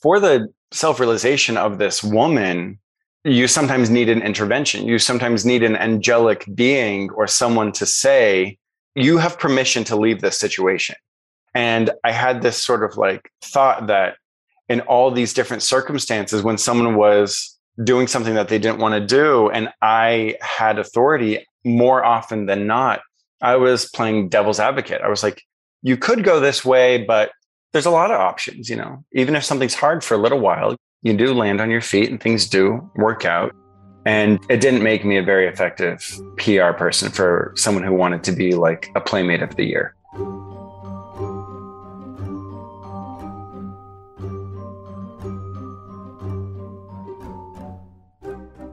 for the self realization of this woman, you sometimes need an intervention. You sometimes need an angelic being or someone to say, you have permission to leave this situation. And I had this sort of like thought that in all these different circumstances, when someone was doing something that they didn't want to do, and I had authority more often than not, I was playing devil's advocate. I was like, you could go this way, but there's a lot of options, you know, even if something's hard for a little while, you do land on your feet and things do work out. And it didn't make me a very effective PR person for someone who wanted to be like a playmate of the year.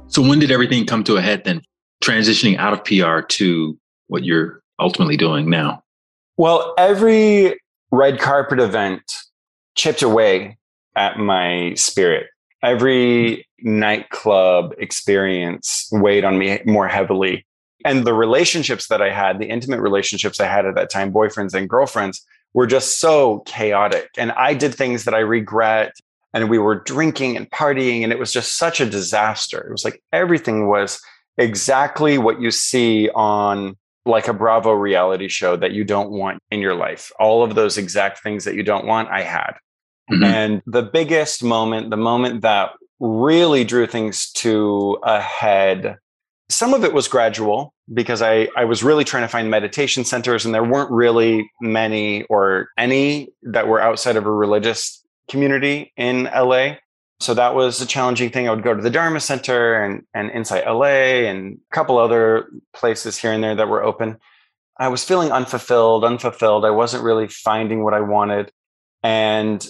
So when did everything come to a head then, transitioning out of PR to what you're ultimately doing now? Well, every red carpet event chipped away at my spirit. Every nightclub experience weighed on me more heavily. And the relationships that I had, the intimate relationships I had at that time, boyfriends and girlfriends, were just so chaotic. And I did things that I regret. And we were drinking and partying. And it was just such a disaster. It was like everything was exactly what you see on like a Bravo reality show that you don't want in your life. All of those exact things that you don't want, I had. Mm-hmm. And the biggest moment, the moment that really drew things to a head, some of it was gradual because I, I was really trying to find meditation centers and there weren't really many or any that were outside of a religious community in LA. So that was a challenging thing. I would go to the Dharma Center and, and Insight LA and a couple other places here and there that were open. I was feeling unfulfilled, unfulfilled. I wasn't really finding what I wanted. And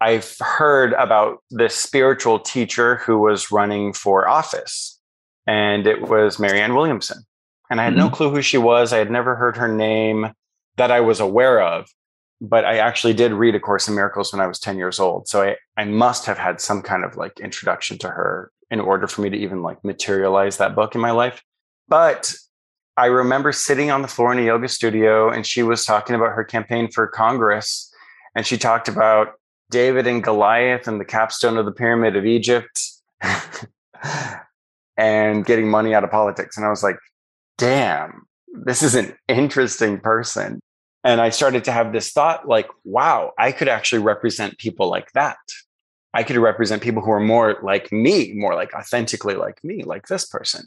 I've heard about this spiritual teacher who was running for office, and it was Marianne Williamson. And I had mm-hmm. no clue who she was. I had never heard her name that I was aware of but I actually did read A Course in Miracles when I was 10 years old. So I, I must have had some kind of like introduction to her in order for me to even like materialize that book in my life. But I remember sitting on the floor in a yoga studio and she was talking about her campaign for Congress. And she talked about David and Goliath and the capstone of the pyramid of Egypt and getting money out of politics. And I was like, damn, this is an interesting person. And I started to have this thought like, wow, I could actually represent people like that. I could represent people who are more like me, more like authentically like me, like this person.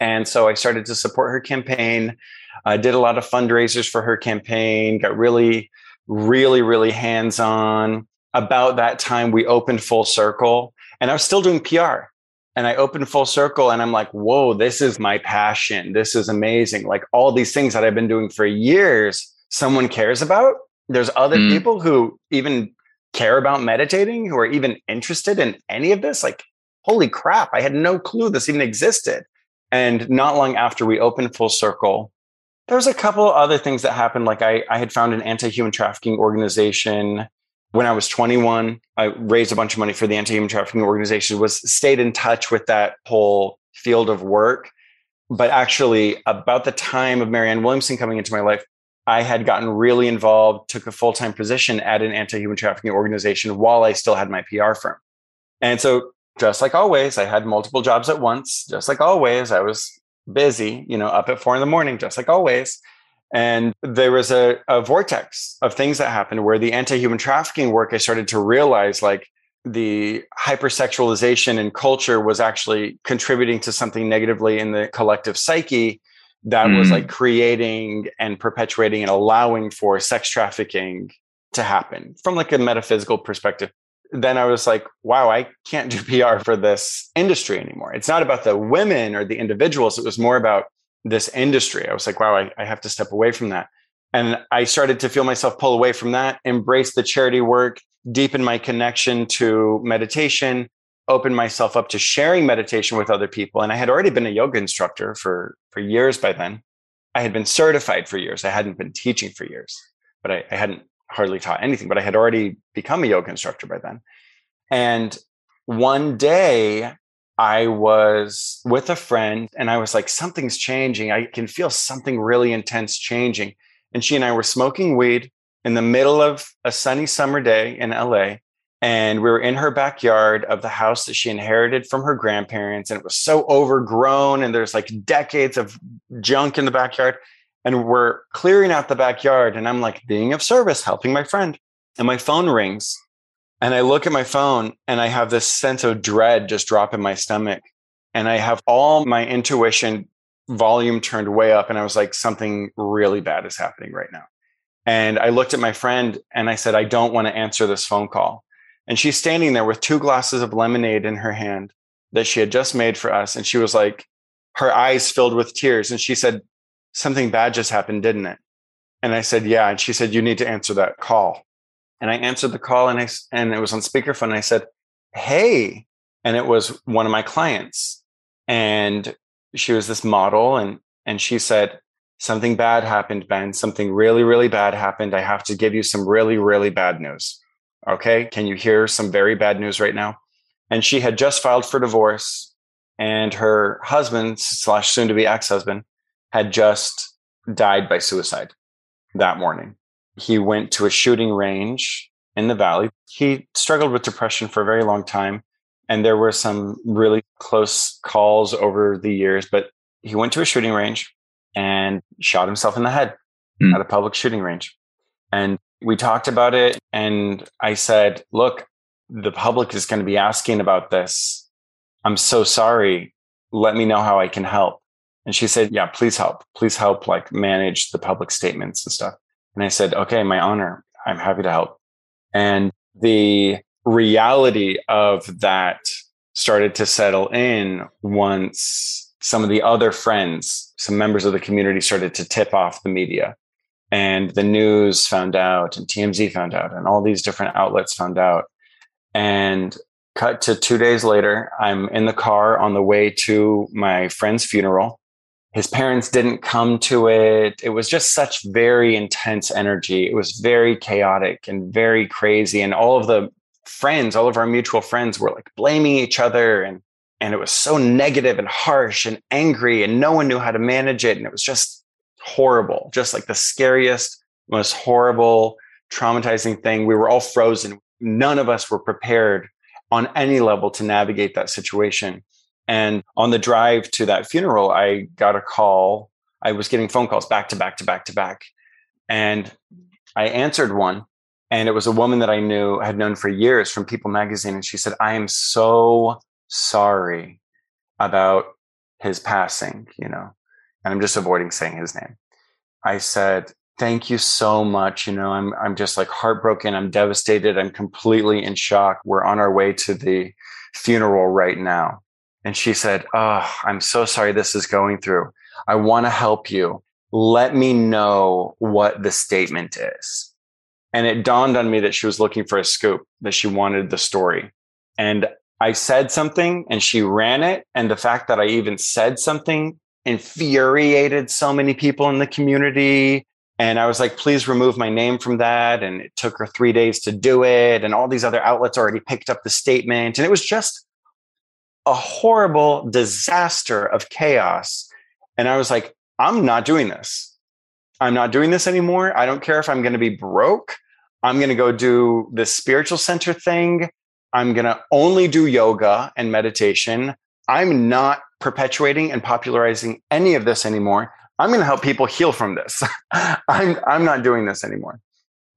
And so I started to support her campaign. I did a lot of fundraisers for her campaign, got really, really, really hands on. About that time, we opened Full Circle and I was still doing PR. And I opened Full Circle and I'm like, whoa, this is my passion. This is amazing. Like all these things that I've been doing for years someone cares about. There's other mm. people who even care about meditating, who are even interested in any of this. Like, holy crap, I had no clue this even existed. And not long after we opened Full Circle, there was a couple other things that happened. Like I, I had found an anti-human trafficking organization when I was 21. I raised a bunch of money for the anti-human trafficking organization. Was stayed in touch with that whole field of work. But actually, about the time of Marianne Williamson coming into my life, I had gotten really involved, took a full time position at an anti human trafficking organization while I still had my PR firm. And so just like always, I had multiple jobs at once. Just like always, I was busy, you know, up at four in the morning, just like always. And there was a, a vortex of things that happened where the anti human trafficking work, I started to realize like the hypersexualization in culture was actually contributing to something negatively in the collective psyche that mm. was like creating and perpetuating and allowing for sex trafficking to happen from like a metaphysical perspective then I was like, wow, I can't do PR for this industry anymore. It's not about the women or the individuals. It was more about this industry. I was like, wow, I, I have to step away from that. And I started to feel myself pull away from that, embrace the charity work, deepen my connection to meditation, open myself up to sharing meditation with other people. And I had already been a yoga instructor for, for years by then. I had been certified for years. I hadn't been teaching for years, but I, I hadn't hardly taught anything, but I had already become a yoga instructor by then. And one day I was with a friend and I was like, something's changing. I can feel something really intense changing. And she and I were smoking weed in the middle of a sunny summer day in LA. And we were in her backyard of the house that she inherited from her grandparents. And it was so overgrown. And there's like decades of junk in the backyard and we're clearing out the backyard and i'm like being of service helping my friend and my phone rings and i look at my phone and i have this sense of dread just drop in my stomach and i have all my intuition volume turned way up and i was like something really bad is happening right now and i looked at my friend and i said i don't want to answer this phone call and she's standing there with two glasses of lemonade in her hand that she had just made for us and she was like her eyes filled with tears and she said something bad just happened, didn't it? And I said, yeah. And she said, you need to answer that call. And I answered the call and I, and it was on speakerphone. And I said, Hey, and it was one of my clients and she was this model and, and she said, something bad happened, Ben, something really, really bad happened. I have to give you some really, really bad news. Okay. Can you hear some very bad news right now? And she had just filed for divorce and her husband slash soon to be ex-husband had just died by suicide that morning. He went to a shooting range in the valley. He struggled with depression for a very long time. And there were some really close calls over the years, but he went to a shooting range and shot himself in the head mm. at a public shooting range. And we talked about it. And I said, look, the public is going to be asking about this. I'm so sorry. Let me know how I can help. And she said, Yeah, please help. Please help like manage the public statements and stuff. And I said, Okay, my honor. I'm happy to help. And the reality of that started to settle in once some of the other friends, some members of the community started to tip off the media. And the news found out, and TMZ found out, and all these different outlets found out. And cut to two days later, I'm in the car on the way to my friend's funeral his parents didn't come to it. It was just such very intense energy. It was very chaotic and very crazy. And all of the friends, all of our mutual friends were like blaming each other and and it was so negative and harsh and angry and no one knew how to manage it and it was just horrible just like the scariest most horrible traumatizing thing we were all frozen none of us were prepared on any level to navigate that situation and on the drive to that funeral, I got a call. I was getting phone calls back to back to back to back. And I answered one. And it was a woman that I knew, had known for years from People magazine. And she said, I am so sorry about his passing, you know, and I'm just avoiding saying his name. I said, thank you so much. You know, I'm, I'm just like heartbroken. I'm devastated. I'm completely in shock. We're on our way to the funeral right now. And she said, Oh, I'm so sorry this is going through. I want to help you. Let me know what the statement is. And it dawned on me that she was looking for a scoop, that she wanted the story. And I said something and she ran it. And the fact that I even said something infuriated so many people in the community. And I was like, please remove my name from that. And it took her three days to do it. And all these other outlets already picked up the statement. And it was just a horrible disaster of chaos. And I was like, I'm not doing this. I'm not doing this anymore. I don't care if I'm going to be broke. I'm going to go do the spiritual center thing. I'm going to only do yoga and meditation. I'm not perpetuating and popularizing any of this anymore. I'm going to help people heal from this. I'm, I'm not doing this anymore.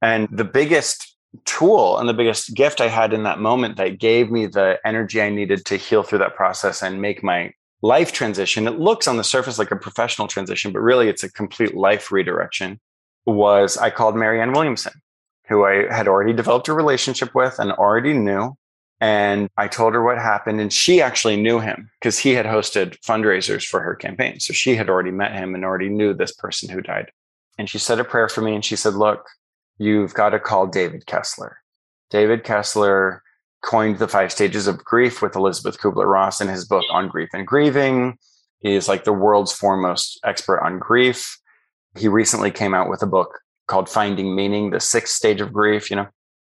And the biggest tool and the biggest gift I had in that moment that gave me the energy I needed to heal through that process and make my life transition. It looks on the surface like a professional transition, but really it's a complete life redirection. Was I called Marianne Williamson, who I had already developed a relationship with and already knew. And I told her what happened. And she actually knew him because he had hosted fundraisers for her campaign. So she had already met him and already knew this person who died. And she said a prayer for me and she said, Look, you've got to call David Kessler. David Kessler coined the five stages of grief with Elizabeth Kubler Ross in his book on grief and grieving. He is like the world's foremost expert on grief. He recently came out with a book called Finding Meaning, the sixth stage of grief, you know.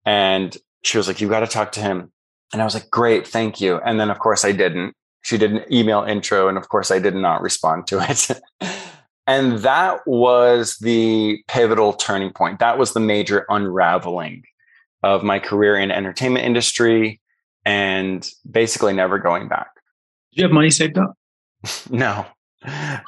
And she was like, "You've got to talk to him. And I was like, Great, thank you. And then, of course, I didn't. She did an email intro, and of course, I did not respond to it. And that was the pivotal turning point. That was the major unraveling of my career in entertainment industry and basically never going back. Did you have money saved up? no,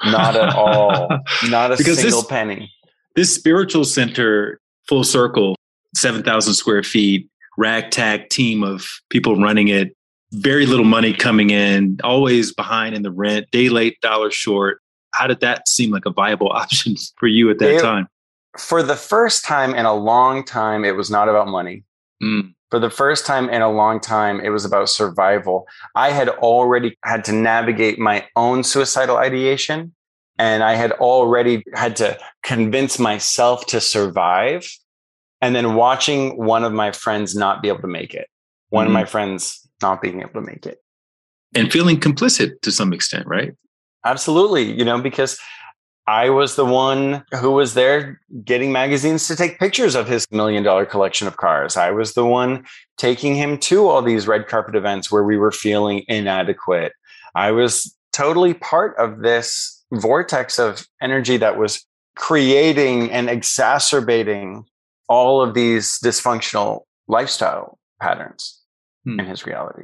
not at all. Not a because single this, penny. This spiritual center, full circle, 7,000 square feet, ragtag team of people running it, very little money coming in, always behind in the rent, day late, dollar short how did that seem like a viable option for you at that it, time? For the first time in a long time, it was not about money. Mm. For the first time in a long time, it was about survival. I had already had to navigate my own suicidal ideation, and I had already had to convince myself to survive. And then watching one of my friends not be able to make it, one mm-hmm. of my friends not being able to make it. And feeling complicit to some extent, right? Absolutely. You know, because I was the one who was there getting magazines to take pictures of his million dollar collection of cars. I was the one taking him to all these red carpet events where we were feeling inadequate. I was totally part of this vortex of energy that was creating and exacerbating all of these dysfunctional lifestyle patterns hmm. in his reality.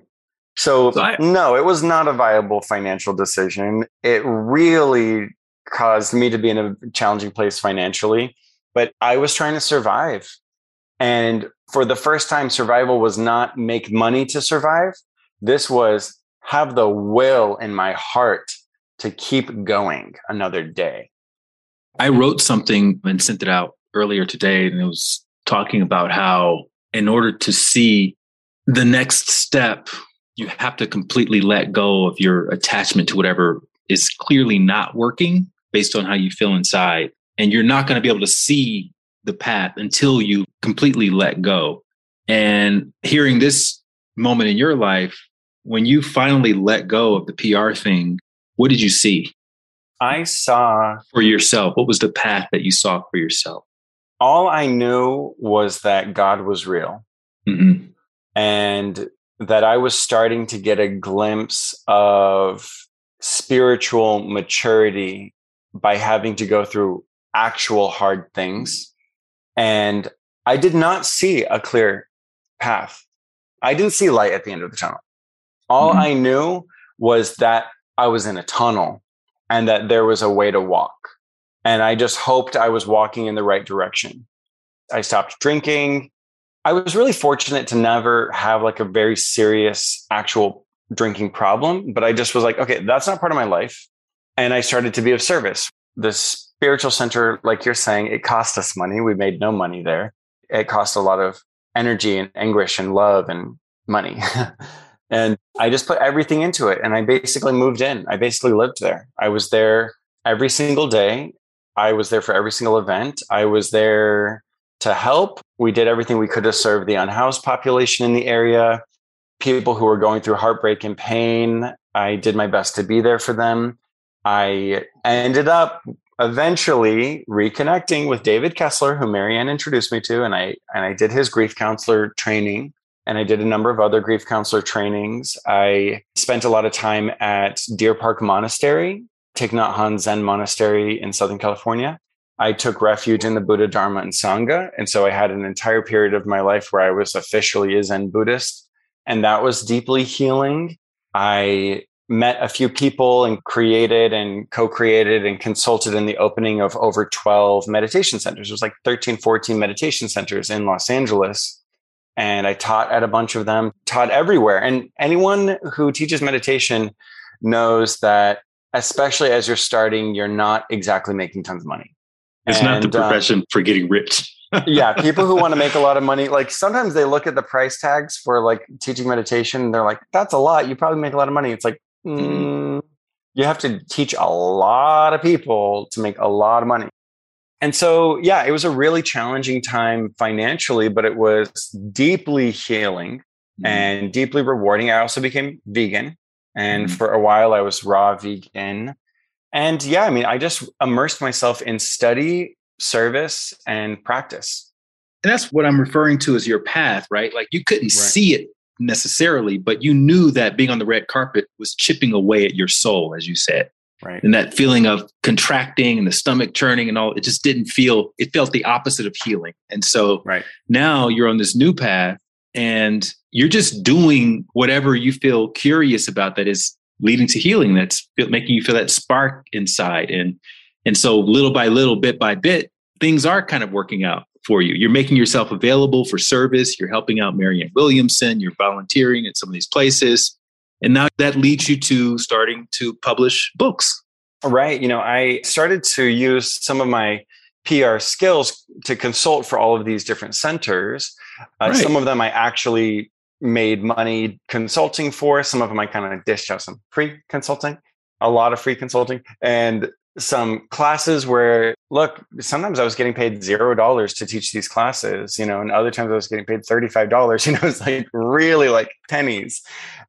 So, so I, no, it was not a viable financial decision. It really caused me to be in a challenging place financially, but I was trying to survive. And for the first time, survival was not make money to survive. This was have the will in my heart to keep going another day. I wrote something and sent it out earlier today, and it was talking about how, in order to see the next step you have to completely let go of your attachment to whatever is clearly not working based on how you feel inside. And you're not going to be able to see the path until you completely let go. And hearing this moment in your life, when you finally let go of the PR thing, what did you see? I saw for yourself. What was the path that you saw for yourself? All I knew was that God was real. Mm-hmm. And that I was starting to get a glimpse of spiritual maturity by having to go through actual hard things. And I did not see a clear path. I didn't see light at the end of the tunnel. All mm-hmm. I knew was that I was in a tunnel and that there was a way to walk. And I just hoped I was walking in the right direction. I stopped drinking. I was really fortunate to never have like a very serious actual drinking problem, but I just was like, okay, that's not part of my life. And I started to be of service. The spiritual center, like you're saying, it cost us money. We made no money there. It cost a lot of energy and anguish and love and money. and I just put everything into it. And I basically moved in. I basically lived there. I was there every single day. I was there for every single event. I was there to help. We did everything we could to serve the unhoused population in the area, people who were going through heartbreak and pain. I did my best to be there for them. I ended up eventually reconnecting with David Kessler, who Marianne introduced me to, and I and I did his grief counselor training, and I did a number of other grief counselor trainings. I spent a lot of time at Deer Park Monastery, Thich Nhat Hanh Zen Monastery in Southern California. I took refuge in the Buddha, Dharma, and Sangha. And so I had an entire period of my life where I was officially a Zen Buddhist. And that was deeply healing. I met a few people and created and co-created and consulted in the opening of over 12 meditation centers. It was like 13, 14 meditation centers in Los Angeles. And I taught at a bunch of them, taught everywhere. And anyone who teaches meditation knows that, especially as you're starting, you're not exactly making tons of money. It's and, not the uh, profession uh, for getting rich. yeah, people who want to make a lot of money, like sometimes they look at the price tags for like teaching meditation and they're like, that's a lot. You probably make a lot of money. It's like, mm, you have to teach a lot of people to make a lot of money. And so, yeah, it was a really challenging time financially, but it was deeply healing mm-hmm. and deeply rewarding. I also became vegan. And mm-hmm. for a while, I was raw vegan. And yeah, I mean, I just immersed myself in study, service, and practice. And that's what I'm referring to as your path, right? Like you couldn't right. see it necessarily, but you knew that being on the red carpet was chipping away at your soul, as you said. Right. And that feeling of contracting and the stomach churning and all, it just didn't feel, it felt the opposite of healing. And so right. now you're on this new path and you're just doing whatever you feel curious about that is leading to healing that's making you feel that spark inside and and so little by little bit by bit things are kind of working out for you. You're making yourself available for service. You're helping out Marianne Williamson. You're volunteering at some of these places. And now that leads you to starting to publish books. Right. You know, I started to use some of my PR skills to consult for all of these different centers. Uh, right. Some of them I actually made money consulting for. Some of them I kind of dished out some free consulting, a lot of free consulting. And some classes where look sometimes i was getting paid zero dollars to teach these classes you know and other times i was getting paid $35 you know it's like really like pennies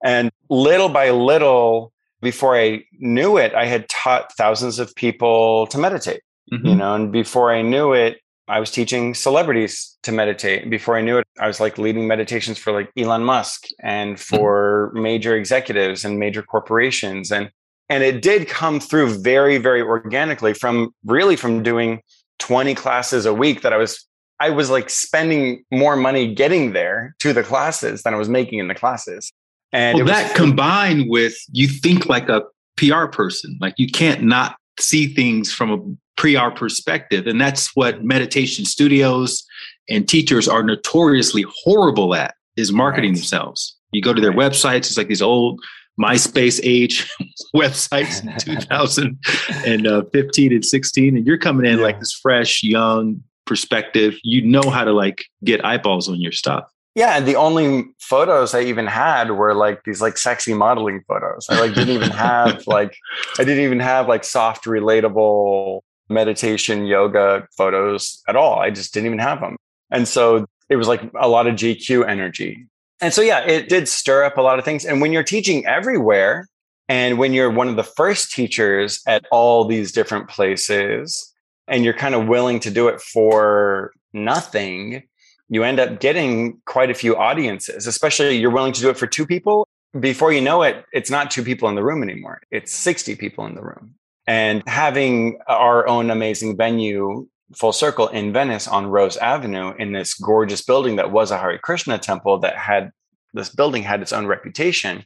and little by little before i knew it i had taught thousands of people to meditate mm-hmm. you know and before i knew it i was teaching celebrities to meditate before i knew it i was like leading meditations for like elon musk and mm-hmm. for mm-hmm. major executives and major corporations and and it did come through very very organically from really from doing 20 classes a week that i was i was like spending more money getting there to the classes than i was making in the classes and well, that combined with you think like a pr person like you can't not see things from a pr perspective and that's what meditation studios and teachers are notoriously horrible at is marketing right. themselves you go to their right. websites it's like these old MySpace age websites in 2015 uh, and 16, and you're coming in yeah. like this fresh, young perspective. You know how to like get eyeballs on your stuff. Yeah, and the only photos I even had were like these like sexy modeling photos. I like didn't even have like I didn't even have like soft, relatable meditation yoga photos at all. I just didn't even have them. And so it was like a lot of GQ energy and so, yeah, it did stir up a lot of things. And when you're teaching everywhere, and when you're one of the first teachers at all these different places, and you're kind of willing to do it for nothing, you end up getting quite a few audiences, especially you're willing to do it for two people. Before you know it, it's not two people in the room anymore, it's 60 people in the room. And having our own amazing venue full circle in Venice on Rose Avenue in this gorgeous building that was a Hare Krishna temple that had this building had its own reputation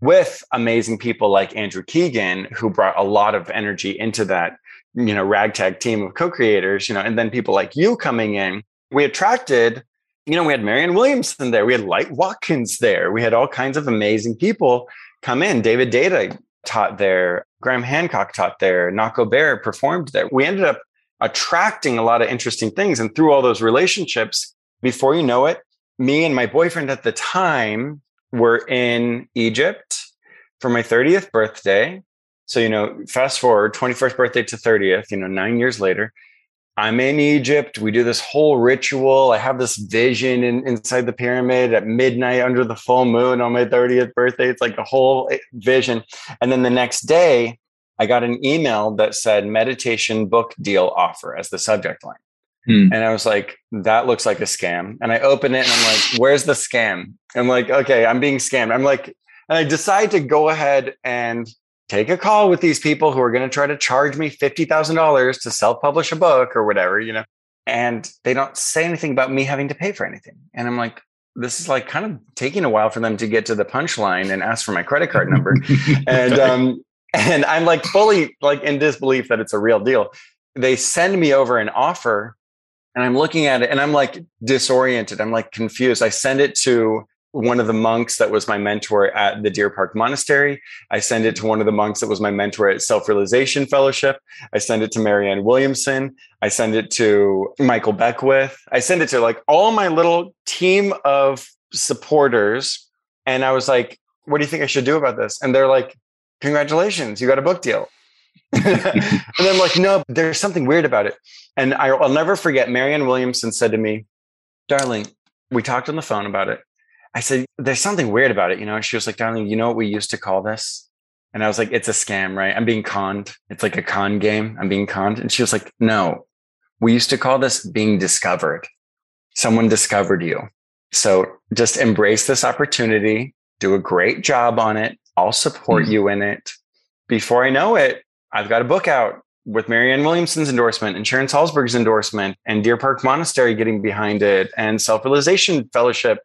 with amazing people like Andrew Keegan, who brought a lot of energy into that, you know, ragtag team of co-creators, you know, and then people like you coming in. We attracted, you know, we had Marianne Williamson there, we had Light Watkins there, we had all kinds of amazing people come in. David Deida taught there, Graham Hancock taught there, Nahko Bear performed there. We ended up attracting a lot of interesting things. And through all those relationships, before you know it, me and my boyfriend at the time were in Egypt for my 30th birthday. So, you know, fast forward 21st birthday to 30th, you know, nine years later, I'm in Egypt. We do this whole ritual. I have this vision in, inside the pyramid at midnight under the full moon on my 30th birthday. It's like a whole eh, vision. And then the next day, I got an email that said meditation book deal offer as the subject line. Hmm. And I was like, that looks like a scam. And I open it and I'm like, where's the scam? I'm like, okay, I'm being scammed. I'm like, and I decide to go ahead and take a call with these people who are going to try to charge me $50,000 to self publish a book or whatever, you know, and they don't say anything about me having to pay for anything. And I'm like, this is like kind of taking a while for them to get to the punchline and ask for my credit card number. and um, and I'm like fully like in disbelief that it's a real deal. They send me over an offer and I'm looking at it and I'm like disoriented. I'm like confused. I send it to one of the monks that was my mentor at the Deer Park Monastery. I send it to one of the monks that was my mentor at Self Realization Fellowship. I send it to Marianne Williamson. I send it to Michael Beckwith. I send it to like all my little team of supporters. And I was like, what do you think I should do about this? And they're like, congratulations, you got a book deal. and I'm like, no, there's something weird about it. And I, will never forget, Marianne Williamson said to me, darling, we talked on the phone about it. I said, there's something weird about it, you know? And she was like, darling, you know what we used to call this? And I was like, it's a scam, right? I'm being conned. It's like a con game. I'm being conned. And she was like, no, we used to call this being discovered. Someone discovered you. So just embrace this opportunity, do a great job on it. I'll support mm-hmm. you in it. Before I know it, I've got a book out with Marianne Williamson's endorsement and Sharon Salzberg's endorsement and Deer Park Monastery getting behind it and Self Realization Fellowship.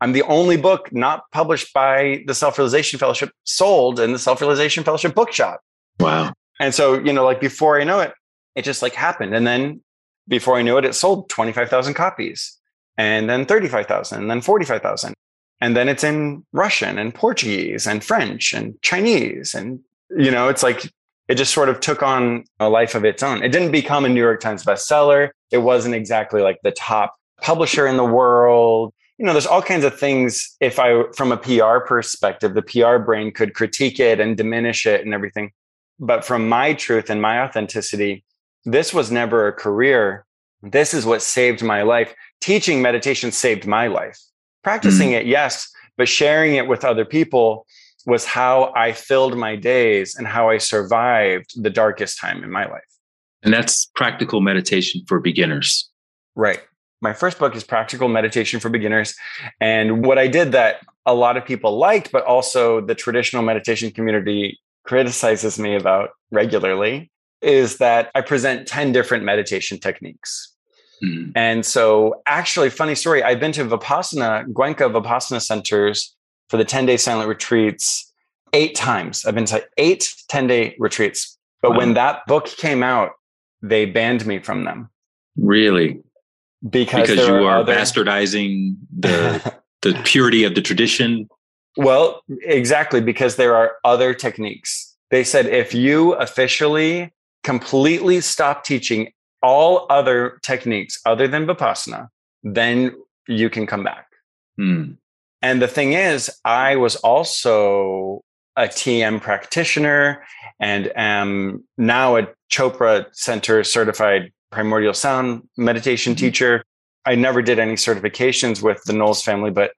I'm the only book not published by the Self Realization Fellowship sold in the Self Realization Fellowship bookshop. Wow. And so, you know, like before I know it, it just like happened. And then before I knew it, it sold 25,000 copies and then 35,000 and then 45,000. And then it's in Russian and Portuguese and French and Chinese. And, you know, it's like it just sort of took on a life of its own. It didn't become a New York Times bestseller. It wasn't exactly like the top publisher in the world. You know, there's all kinds of things. If I, from a PR perspective, the PR brain could critique it and diminish it and everything. But from my truth and my authenticity, this was never a career. This is what saved my life. Teaching meditation saved my life. Practicing mm-hmm. it, yes, but sharing it with other people was how I filled my days and how I survived the darkest time in my life. And that's practical meditation for beginners. Right. My first book is Practical Meditation for Beginners. And what I did that a lot of people liked, but also the traditional meditation community criticizes me about regularly, is that I present 10 different meditation techniques. Mm. And so, actually, funny story, I've been to Vipassana, Goenka Vipassana centers for the 10 day silent retreats eight times. I've been to eight 10 day retreats. But wow. when that book came out, they banned me from them. Really? Because, because you are other... bastardizing the the purity of the tradition. Well, exactly, because there are other techniques. They said if you officially completely stop teaching all other techniques other than Vipassana, then you can come back. Hmm. And the thing is, I was also a TM practitioner and am now a Chopra Center certified primordial sound meditation mm-hmm. teacher. I never did any certifications with the Knowles family, but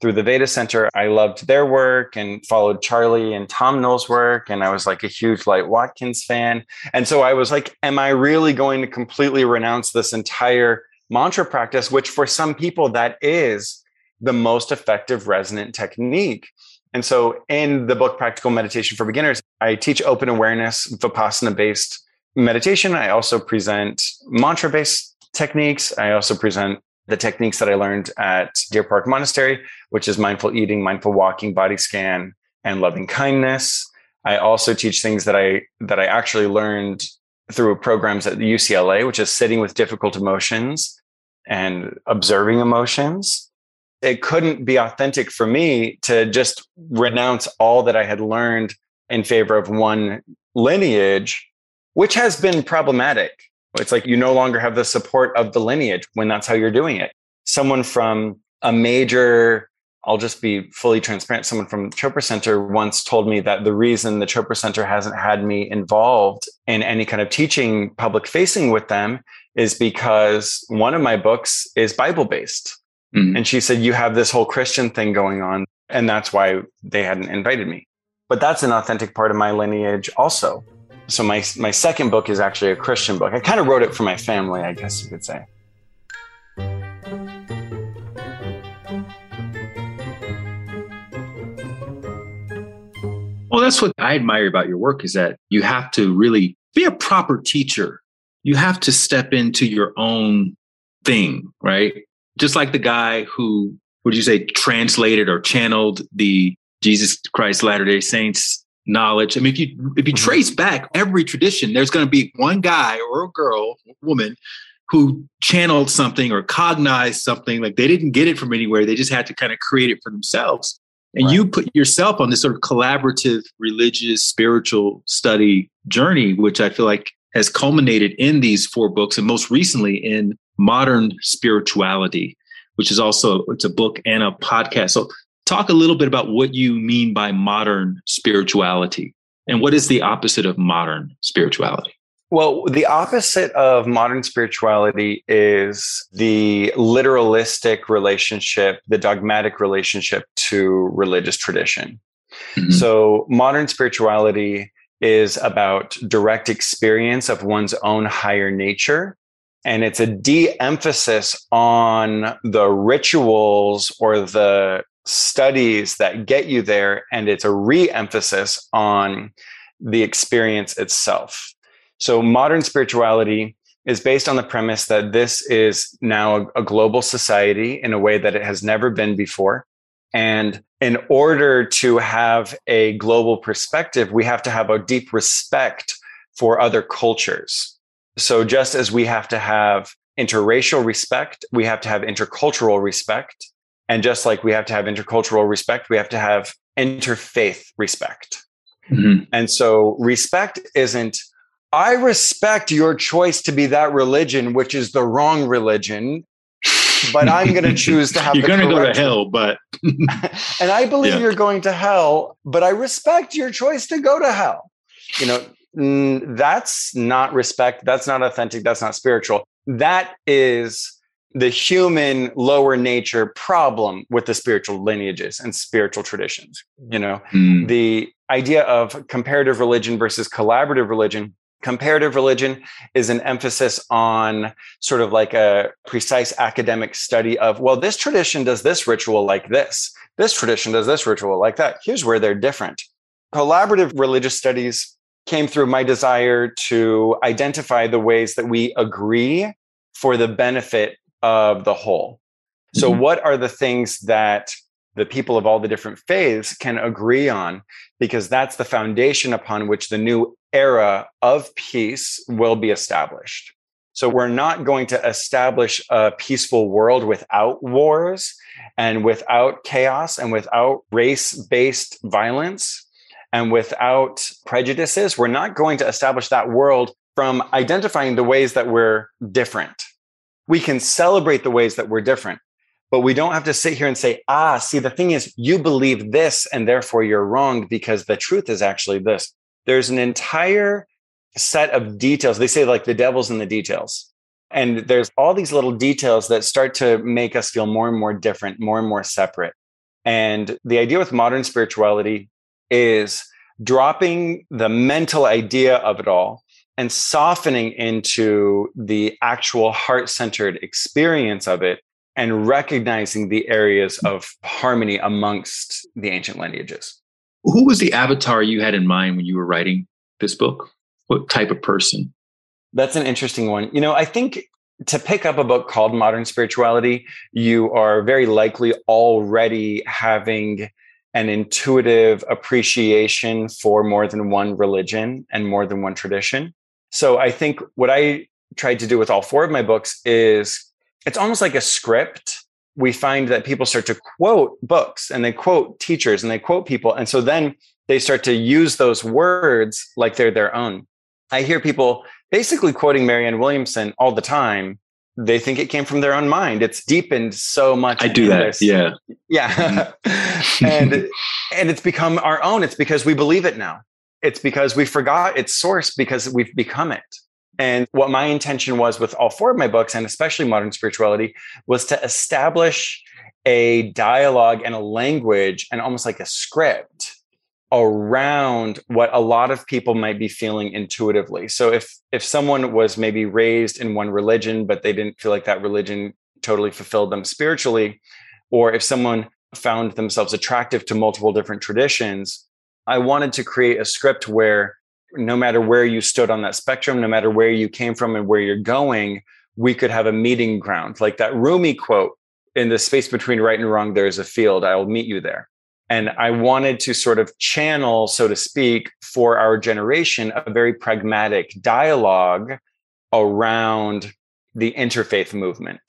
through the Veda Center, I loved their work and followed Charlie and Tom Knowles' work. And I was like a huge Light Watkins fan. And so I was like, am I really going to completely renounce this entire mantra practice, which for some people that is the most effective resonant technique. And so in the book Practical Meditation for Beginners, I teach open awareness, Vipassana based meditation. I also present mantra based techniques. I also present the techniques that I learned at Deer Park Monastery, which is mindful eating, mindful walking, body scan, and loving kindness. I also teach things that I that I actually learned through programs at UCLA, which is sitting with difficult emotions and observing emotions it couldn't be authentic for me to just renounce all that I had learned in favor of one lineage, which has been problematic. It's like you no longer have the support of the lineage when that's how you're doing it. Someone from a major, I'll just be fully transparent. Someone from Chopra Center once told me that the reason the Chopra Center hasn't had me involved in any kind of teaching public facing with them is because one of my books is Bible based. Mm-hmm. And she said, You have this whole Christian thing going on. And that's why they hadn't invited me. But that's an authentic part of my lineage also. So my, my second book is actually a Christian book. I kind of wrote it for my family, I guess you could say. Well, that's what I admire about your work is that you have to really be a proper teacher. You have to step into your own thing, right? just like the guy who would you say translated or channeled the Jesus Christ Latter Day Saints knowledge. I mean, if you if you mm-hmm. trace back every tradition, there's going to be one guy or a girl, woman, who channeled something or cognized something. Like they didn't get it from anywhere; they just had to kind of create it for themselves. And right. you put yourself on this sort of collaborative, religious, spiritual study journey, which I feel like has culminated in these four books, and most recently in Modern Spirituality, which is also it's a book and a podcast. So talk a little bit about what you mean by modern spirituality and what is the opposite of modern spirituality? Well, the opposite of modern spirituality is the literalistic relationship, the dogmatic relationship to religious tradition. Mm-hmm. So, modern spirituality is about direct experience of one's own higher nature. And it's a de emphasis on the rituals or the studies that get you there, and it's a re emphasis on the experience itself. So, modern spirituality is based on the premise that this is now a, a global society in a way that it has never been before. And in order to have a global perspective, we have to have a deep respect for other cultures. So, just as we have to have interracial respect, we have to have intercultural respect. And just like we have to have intercultural respect, we have to have interfaith respect. Mm-hmm. And so respect isn't, I respect your choice to be that religion, which is the wrong religion, but I'm going to choose to have You're going to go to hell, but. and I believe yeah. you're going to hell, but I respect your choice to go to hell. You know, that's not respect. That's not authentic. That's not spiritual. That is the human lower nature problem with the spiritual lineages and spiritual traditions. You know, mm. the idea of comparative religion versus collaborative religion. Comparative religion is an emphasis on sort of like a precise academic study of, well, this tradition does this ritual like this. This tradition does this ritual like that. Here's where they're different. Collaborative religious studies came through my desire to identify the ways that we agree for the benefit of the whole. So, mm-hmm. what are the things that the people of all the different faiths can agree on? Because that's the foundation upon which the new era of peace will be established. So, we're not going to establish a peaceful world without wars and without chaos and without race based violence and without prejudices. We're not going to establish that world from identifying the ways that we're different we can celebrate the ways that we're different, but we don't have to sit here and say, ah, see, the thing is, you believe this and therefore you're wrong because the truth is actually this. There's an entire set of details. They say like the devil's in the details. And there's all these little details that start to make us feel more and more different, more and more separate. And the idea with modern spirituality is dropping the mental idea of it all and softening into the actual heart centered experience of it and recognizing the areas of harmony amongst the ancient lineages. Who was the avatar you had in mind when you were writing this book? What type of person? That's an interesting one. You know, I think to pick up a book called Modern Spirituality, you are very likely already having an intuitive appreciation for more than one religion and more than one tradition. So I think what I tried to do with all four of my books is it's almost like a script. We find that people start to quote books and they quote teachers and they quote people. And so then they start to use those words like they're their own. I hear people basically quoting Marianne Williamson all the time. They think it came from their own mind. It's deepened so much. I do that. This. Yeah. Yeah. Mm-hmm. and and it's become our own. It's because we believe it now. It's because we forgot its source because we've become it. And what my intention was with all four of my books, and especially modern spirituality, was to establish a dialogue and a language and almost like a script around what a lot of people might be feeling intuitively. So if if someone was maybe raised in one religion but they didn't feel like that religion totally fulfilled them spiritually or if someone found themselves attractive to multiple different traditions, I wanted to create a script where no matter where you stood on that spectrum, no matter where you came from and where you're going, we could have a meeting ground. Like that Rumi quote in the space between right and wrong, there's a field. I will meet you there. And I wanted to sort of channel, so to speak, for our generation, a very pragmatic dialogue around the interfaith movement.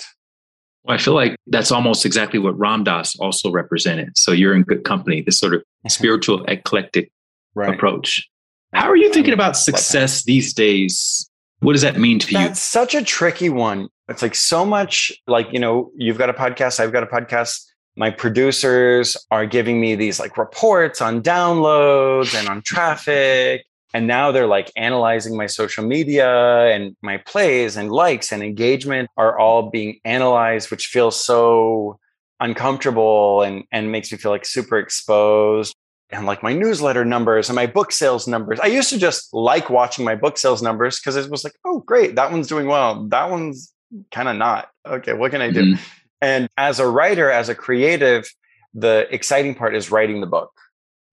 Well, I feel like that's almost exactly what Ram Dass also represented. So you're in good company, this sort of spiritual eclectic right. approach. How are you thinking about success these days? What does that mean to that's you? That's such a tricky one. It's like so much like, you know, you've got a podcast, I've got a podcast my producers are giving me these like reports on downloads and on traffic. And now they're like analyzing my social media and my plays and likes and engagement are all being analyzed, which feels so uncomfortable and, and makes me feel like super exposed. And like my newsletter numbers and my book sales numbers. I used to just like watching my book sales numbers because it was like, oh, great, that one's doing well. That one's kind of not. Okay, what can I do? Mm-hmm. And as a writer, as a creative, the exciting part is writing the book.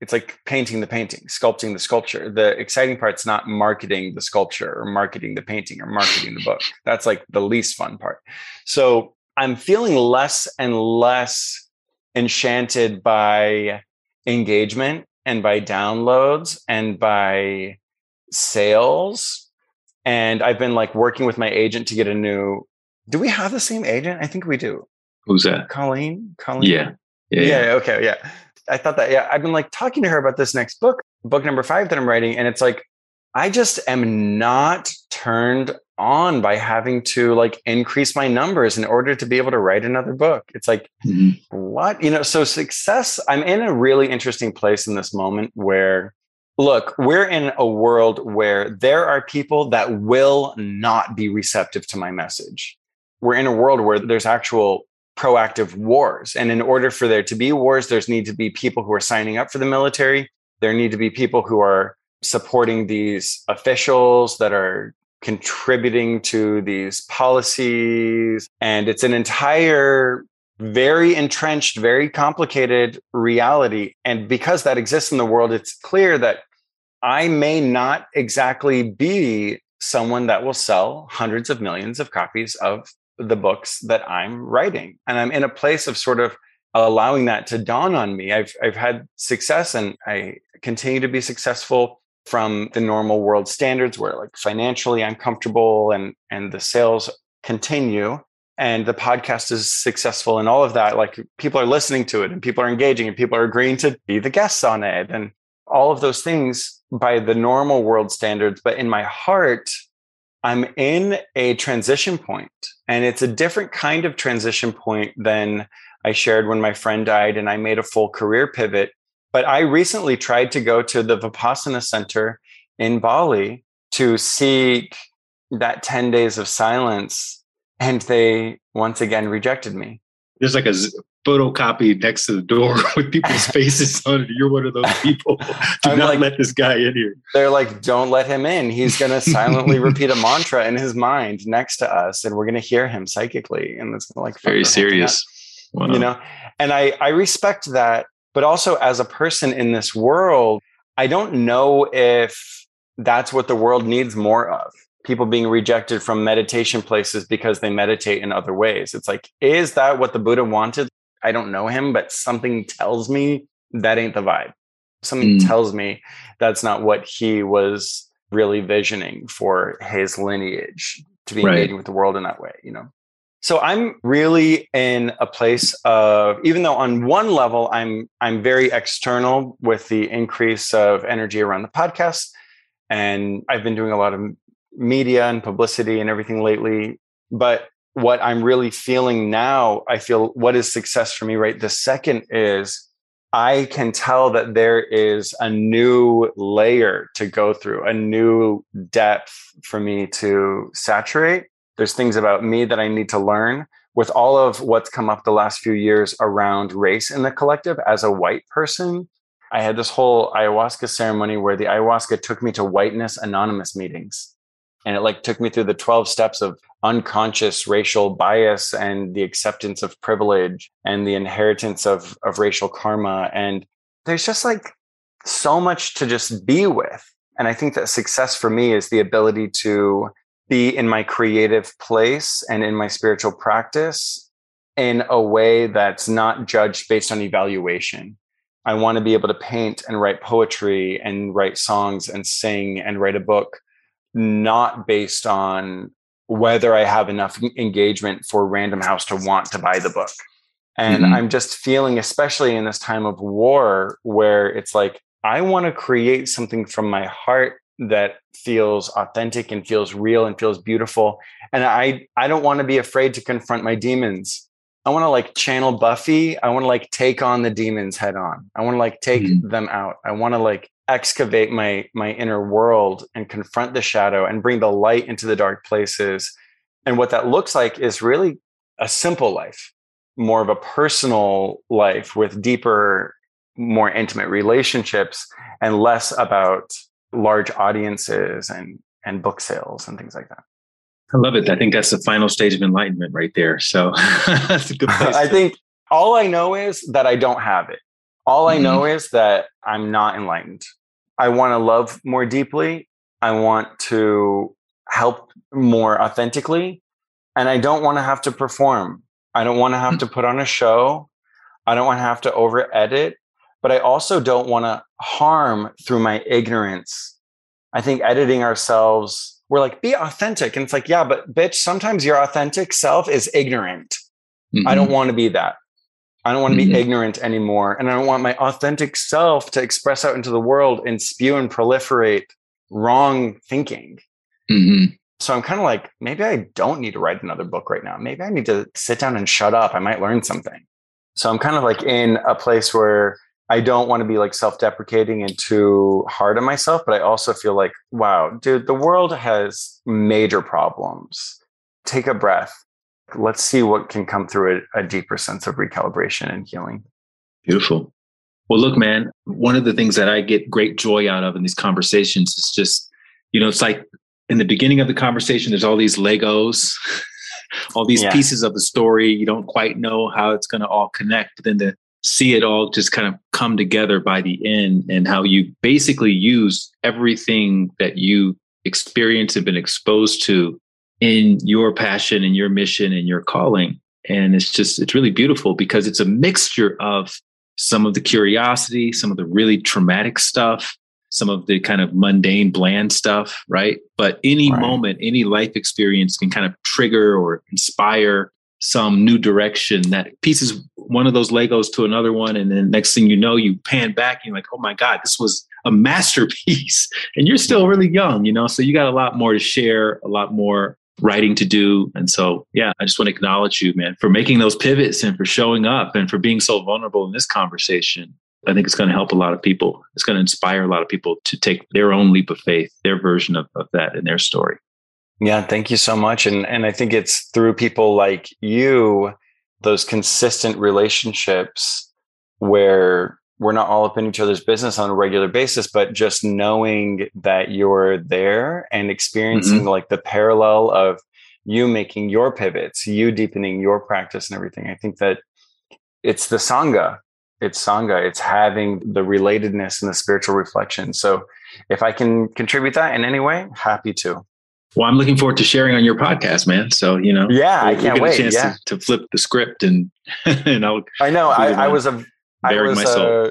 It's like painting the painting, sculpting the sculpture. The exciting part's not marketing the sculpture or marketing the painting or marketing the book. That's like the least fun part. So I'm feeling less and less enchanted by engagement and by downloads and by sales. And I've been like working with my agent to get a new. Do we have the same agent? I think we do. Who's that? Colleen. Colleen. Yeah. Yeah, yeah. yeah. Okay. Yeah. I thought that. Yeah. I've been like talking to her about this next book, book number five that I'm writing, and it's like I just am not turned on by having to like increase my numbers in order to be able to write another book. It's like, mm-hmm. what? You know, so success, I'm in a really interesting place in this moment where, look, we're in a world where there are people that will not be receptive to my message. We're in a world where there's actual proactive wars. And in order for there to be wars, there's need to be people who are signing up for the military. There need to be people who are supporting these officials that are contributing to these policies. And it's an entire, very entrenched, very complicated reality. And because that exists in the world, it's clear that I may not exactly be someone that will sell hundreds of millions of copies of the books that I'm writing. And I'm in a place of sort of allowing that to dawn on me. I've I've had success and I continue to be successful from the normal world standards where like financially I'm comfortable and and the sales continue and the podcast is successful and all of that like people are listening to it and people are engaging and people are agreeing to be the guests on it and all of those things by the normal world standards but in my heart I'm in a transition point, and it's a different kind of transition point than I shared when my friend died and I made a full career pivot. But I recently tried to go to the Vipassana Center in Bali to seek that 10 days of silence, and they once again rejected me. There's like a photocopy next to the door with people's faces on it. You're one of those people. Do I'm not like, let this guy in here. They're like, don't let him in. He's going to silently repeat a mantra in his mind next to us, and we're going to hear him psychically. And it's like very serious. Wow. You know, and I I respect that, but also as a person in this world, I don't know if that's what the world needs more of people being rejected from meditation places because they meditate in other ways. It's like, is that what the Buddha wanted? I don't know him, but something tells me that ain't the vibe. Something mm. tells me that's not what he was really visioning for his lineage to be right. engaging with the world in that way, you know? So I'm really in a place of even though on one level I'm I'm very external with the increase of energy around the podcast and I've been doing a lot of media and publicity and everything lately but what I'm really feeling now, I feel what is success for me right the second is I can tell that there is a new layer to go through, a new depth for me to saturate. There's things about me that I need to learn with all of what's come up the last few years around race in the collective as a white person. I had this whole ayahuasca ceremony where the ayahuasca took me to whiteness anonymous meetings and it like took me through the 12 steps of unconscious racial bias and the acceptance of privilege and the inheritance of of racial karma and there's just like so much to just be with and i think that success for me is the ability to be in my creative place and in my spiritual practice in a way that's not judged based on evaluation. I want to be able to paint and write poetry and write songs and sing and write a book, not based on whether I have enough engagement for Random House to want to buy the book. And mm-hmm. I'm just feeling, especially in this time of war, where it's like, I want to create something from my heart that feels authentic and feels real and feels beautiful. And I, I don't want to be afraid to confront my demons. I want to like channel Buffy. I want to like take on the demons head on. I want to like take mm-hmm. them out. I want to like excavate my my inner world and confront the shadow and bring the light into the dark places. And what that looks like is really a simple life more of a personal life with deeper, more intimate relationships and less about large audiences and and book sales and things like that. I love it. I think that's the final stage of enlightenment right there. So that's a good place. I think all I know is that I don't have it. All mm-hmm. I know is that I'm not enlightened. I want to love more deeply. I want to help more authentically. And I don't want to have to perform. I don't want to have to put on a show. I don't want to have to over edit, but I also don't want to harm through my ignorance. I think editing ourselves, we're like, be authentic. And it's like, yeah, but bitch, sometimes your authentic self is ignorant. Mm-hmm. I don't want to be that. I don't want to mm-hmm. be ignorant anymore. And I don't want my authentic self to express out into the world and spew and proliferate wrong thinking. Mm-hmm. So I'm kind of like, maybe I don't need to write another book right now. Maybe I need to sit down and shut up. I might learn something. So I'm kind of like in a place where I don't want to be like self deprecating and too hard on myself, but I also feel like, wow, dude, the world has major problems. Take a breath. Let's see what can come through a, a deeper sense of recalibration and healing. Beautiful. Well, look, man, one of the things that I get great joy out of in these conversations is just, you know, it's like in the beginning of the conversation, there's all these Legos, all these yeah. pieces of the story. You don't quite know how it's going to all connect, but then to see it all just kind of come together by the end and how you basically use everything that you experience and been exposed to in your passion and your mission and your calling. And it's just, it's really beautiful because it's a mixture of some of the curiosity, some of the really traumatic stuff, some of the kind of mundane, bland stuff, right? But any right. moment, any life experience can kind of trigger or inspire some new direction that pieces one of those Legos to another one. And then next thing you know, you pan back and you're like, oh my God, this was a masterpiece. And you're still really young, you know? So you got a lot more to share, a lot more writing to do. And so, yeah, I just want to acknowledge you, man, for making those pivots and for showing up and for being so vulnerable in this conversation. I think it's going to help a lot of people. It's going to inspire a lot of people to take their own leap of faith, their version of, of that in their story. Yeah, thank you so much. And and I think it's through people like you, those consistent relationships where we're not all up in each other's business on a regular basis, but just knowing that you're there and experiencing mm-hmm. like the parallel of you making your pivots, you deepening your practice and everything. I think that it's the Sangha. It's sangha. It's having the relatedness and the spiritual reflection. So if i can contribute that in any way happy to. Well i'm looking forward to sharing on your podcast man. So you know yeah we'll, i can't we'll wait. yeah. to, to, flip the script and and i'll i know. i, I was a I was, uh,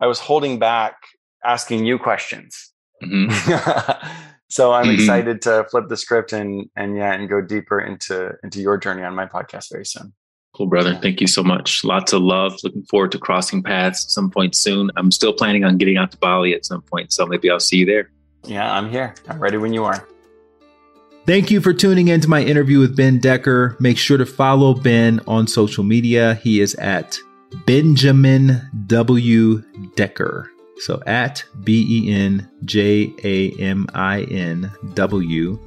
I was holding back asking you questions mm-hmm. so i'm mm-hmm. excited to flip the script and and yeah and go deeper into into your journey on my podcast very soon Cool, brother. Thank you so much. Lots of love. Looking forward to crossing paths at some point soon. I'm still planning on getting out to Bali at some point, so maybe I'll see you there. Yeah, I'm here. I'm ready when you are. Thank you for tuning in to my interview with Ben Decker. Make sure to follow Ben on social media. He is at Benjamin W. Decker. So at B E N J A M I N W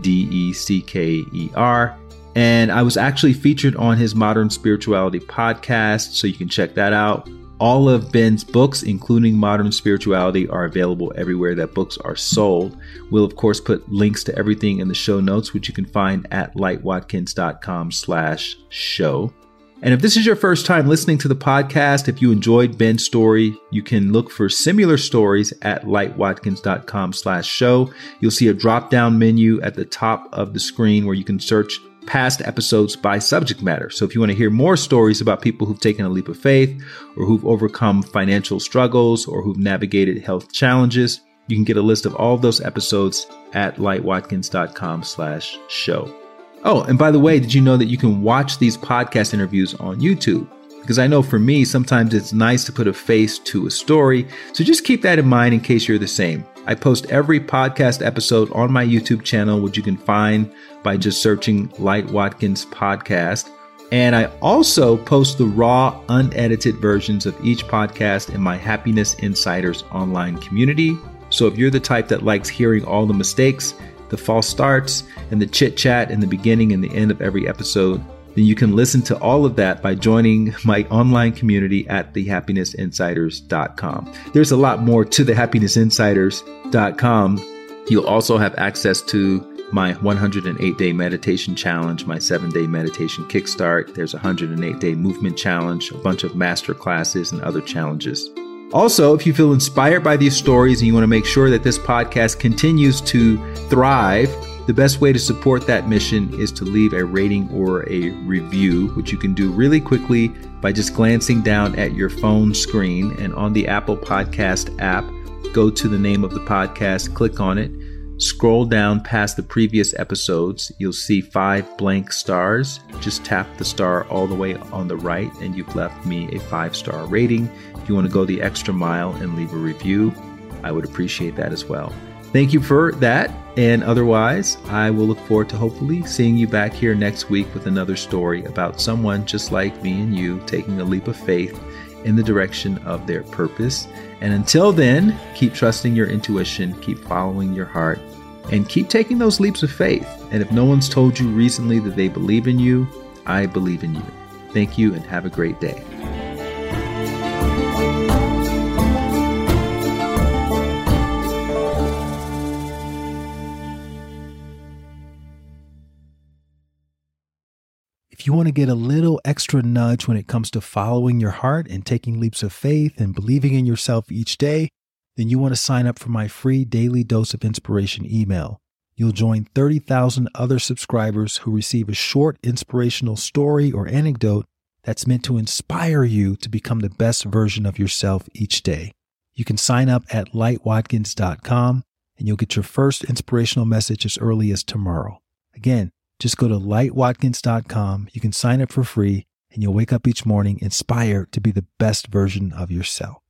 D E C K E R. And I was actually featured on his Modern Spirituality podcast, so you can check that out. All of Ben's books, including Modern Spirituality, are available everywhere that books are sold. We'll of course put links to everything in the show notes, which you can find at lightwatkins.com slash show. And if this is your first time listening to the podcast, if you enjoyed Ben's story, you can look for similar stories at lightwatkins.com slash show. You'll see a drop down menu at the top of the screen where you can search past episodes by subject matter. So if you want to hear more stories about people who've taken a leap of faith or who've overcome financial struggles or who've navigated health challenges, you can get a list of all of those episodes at lightwatkins.com slash show. Oh, and by the way, did you know that you can watch these podcast interviews on YouTube? Because I know for me, sometimes it's nice to put a face to a story. So just keep that in mind in case you're the same. I post every podcast episode on my YouTube channel, which you can find by just searching Light Watkins Podcast. And I also post the raw, unedited versions of each podcast in my Happiness Insiders online community. So if you're the type that likes hearing all the mistakes, the false starts, and the chit chat in the beginning and the end of every episode, then you can listen to all of that by joining my online community at thehappinessinsiders.com. There's a lot more to thehappinessinsiders.com. You'll also have access to my 108 day meditation challenge, my seven day meditation kickstart. There's a 108 day movement challenge, a bunch of master classes, and other challenges. Also, if you feel inspired by these stories and you want to make sure that this podcast continues to thrive, the best way to support that mission is to leave a rating or a review, which you can do really quickly by just glancing down at your phone screen and on the Apple Podcast app. Go to the name of the podcast, click on it, scroll down past the previous episodes. You'll see five blank stars. Just tap the star all the way on the right, and you've left me a five star rating. If you want to go the extra mile and leave a review, I would appreciate that as well. Thank you for that. And otherwise, I will look forward to hopefully seeing you back here next week with another story about someone just like me and you taking a leap of faith in the direction of their purpose. And until then, keep trusting your intuition, keep following your heart, and keep taking those leaps of faith. And if no one's told you recently that they believe in you, I believe in you. Thank you and have a great day. If you want to get a little extra nudge when it comes to following your heart and taking leaps of faith and believing in yourself each day, then you want to sign up for my free daily dose of inspiration email. You'll join 30,000 other subscribers who receive a short inspirational story or anecdote that's meant to inspire you to become the best version of yourself each day. You can sign up at lightwatkins.com and you'll get your first inspirational message as early as tomorrow. Again, just go to lightwatkins.com. You can sign up for free and you'll wake up each morning inspired to be the best version of yourself.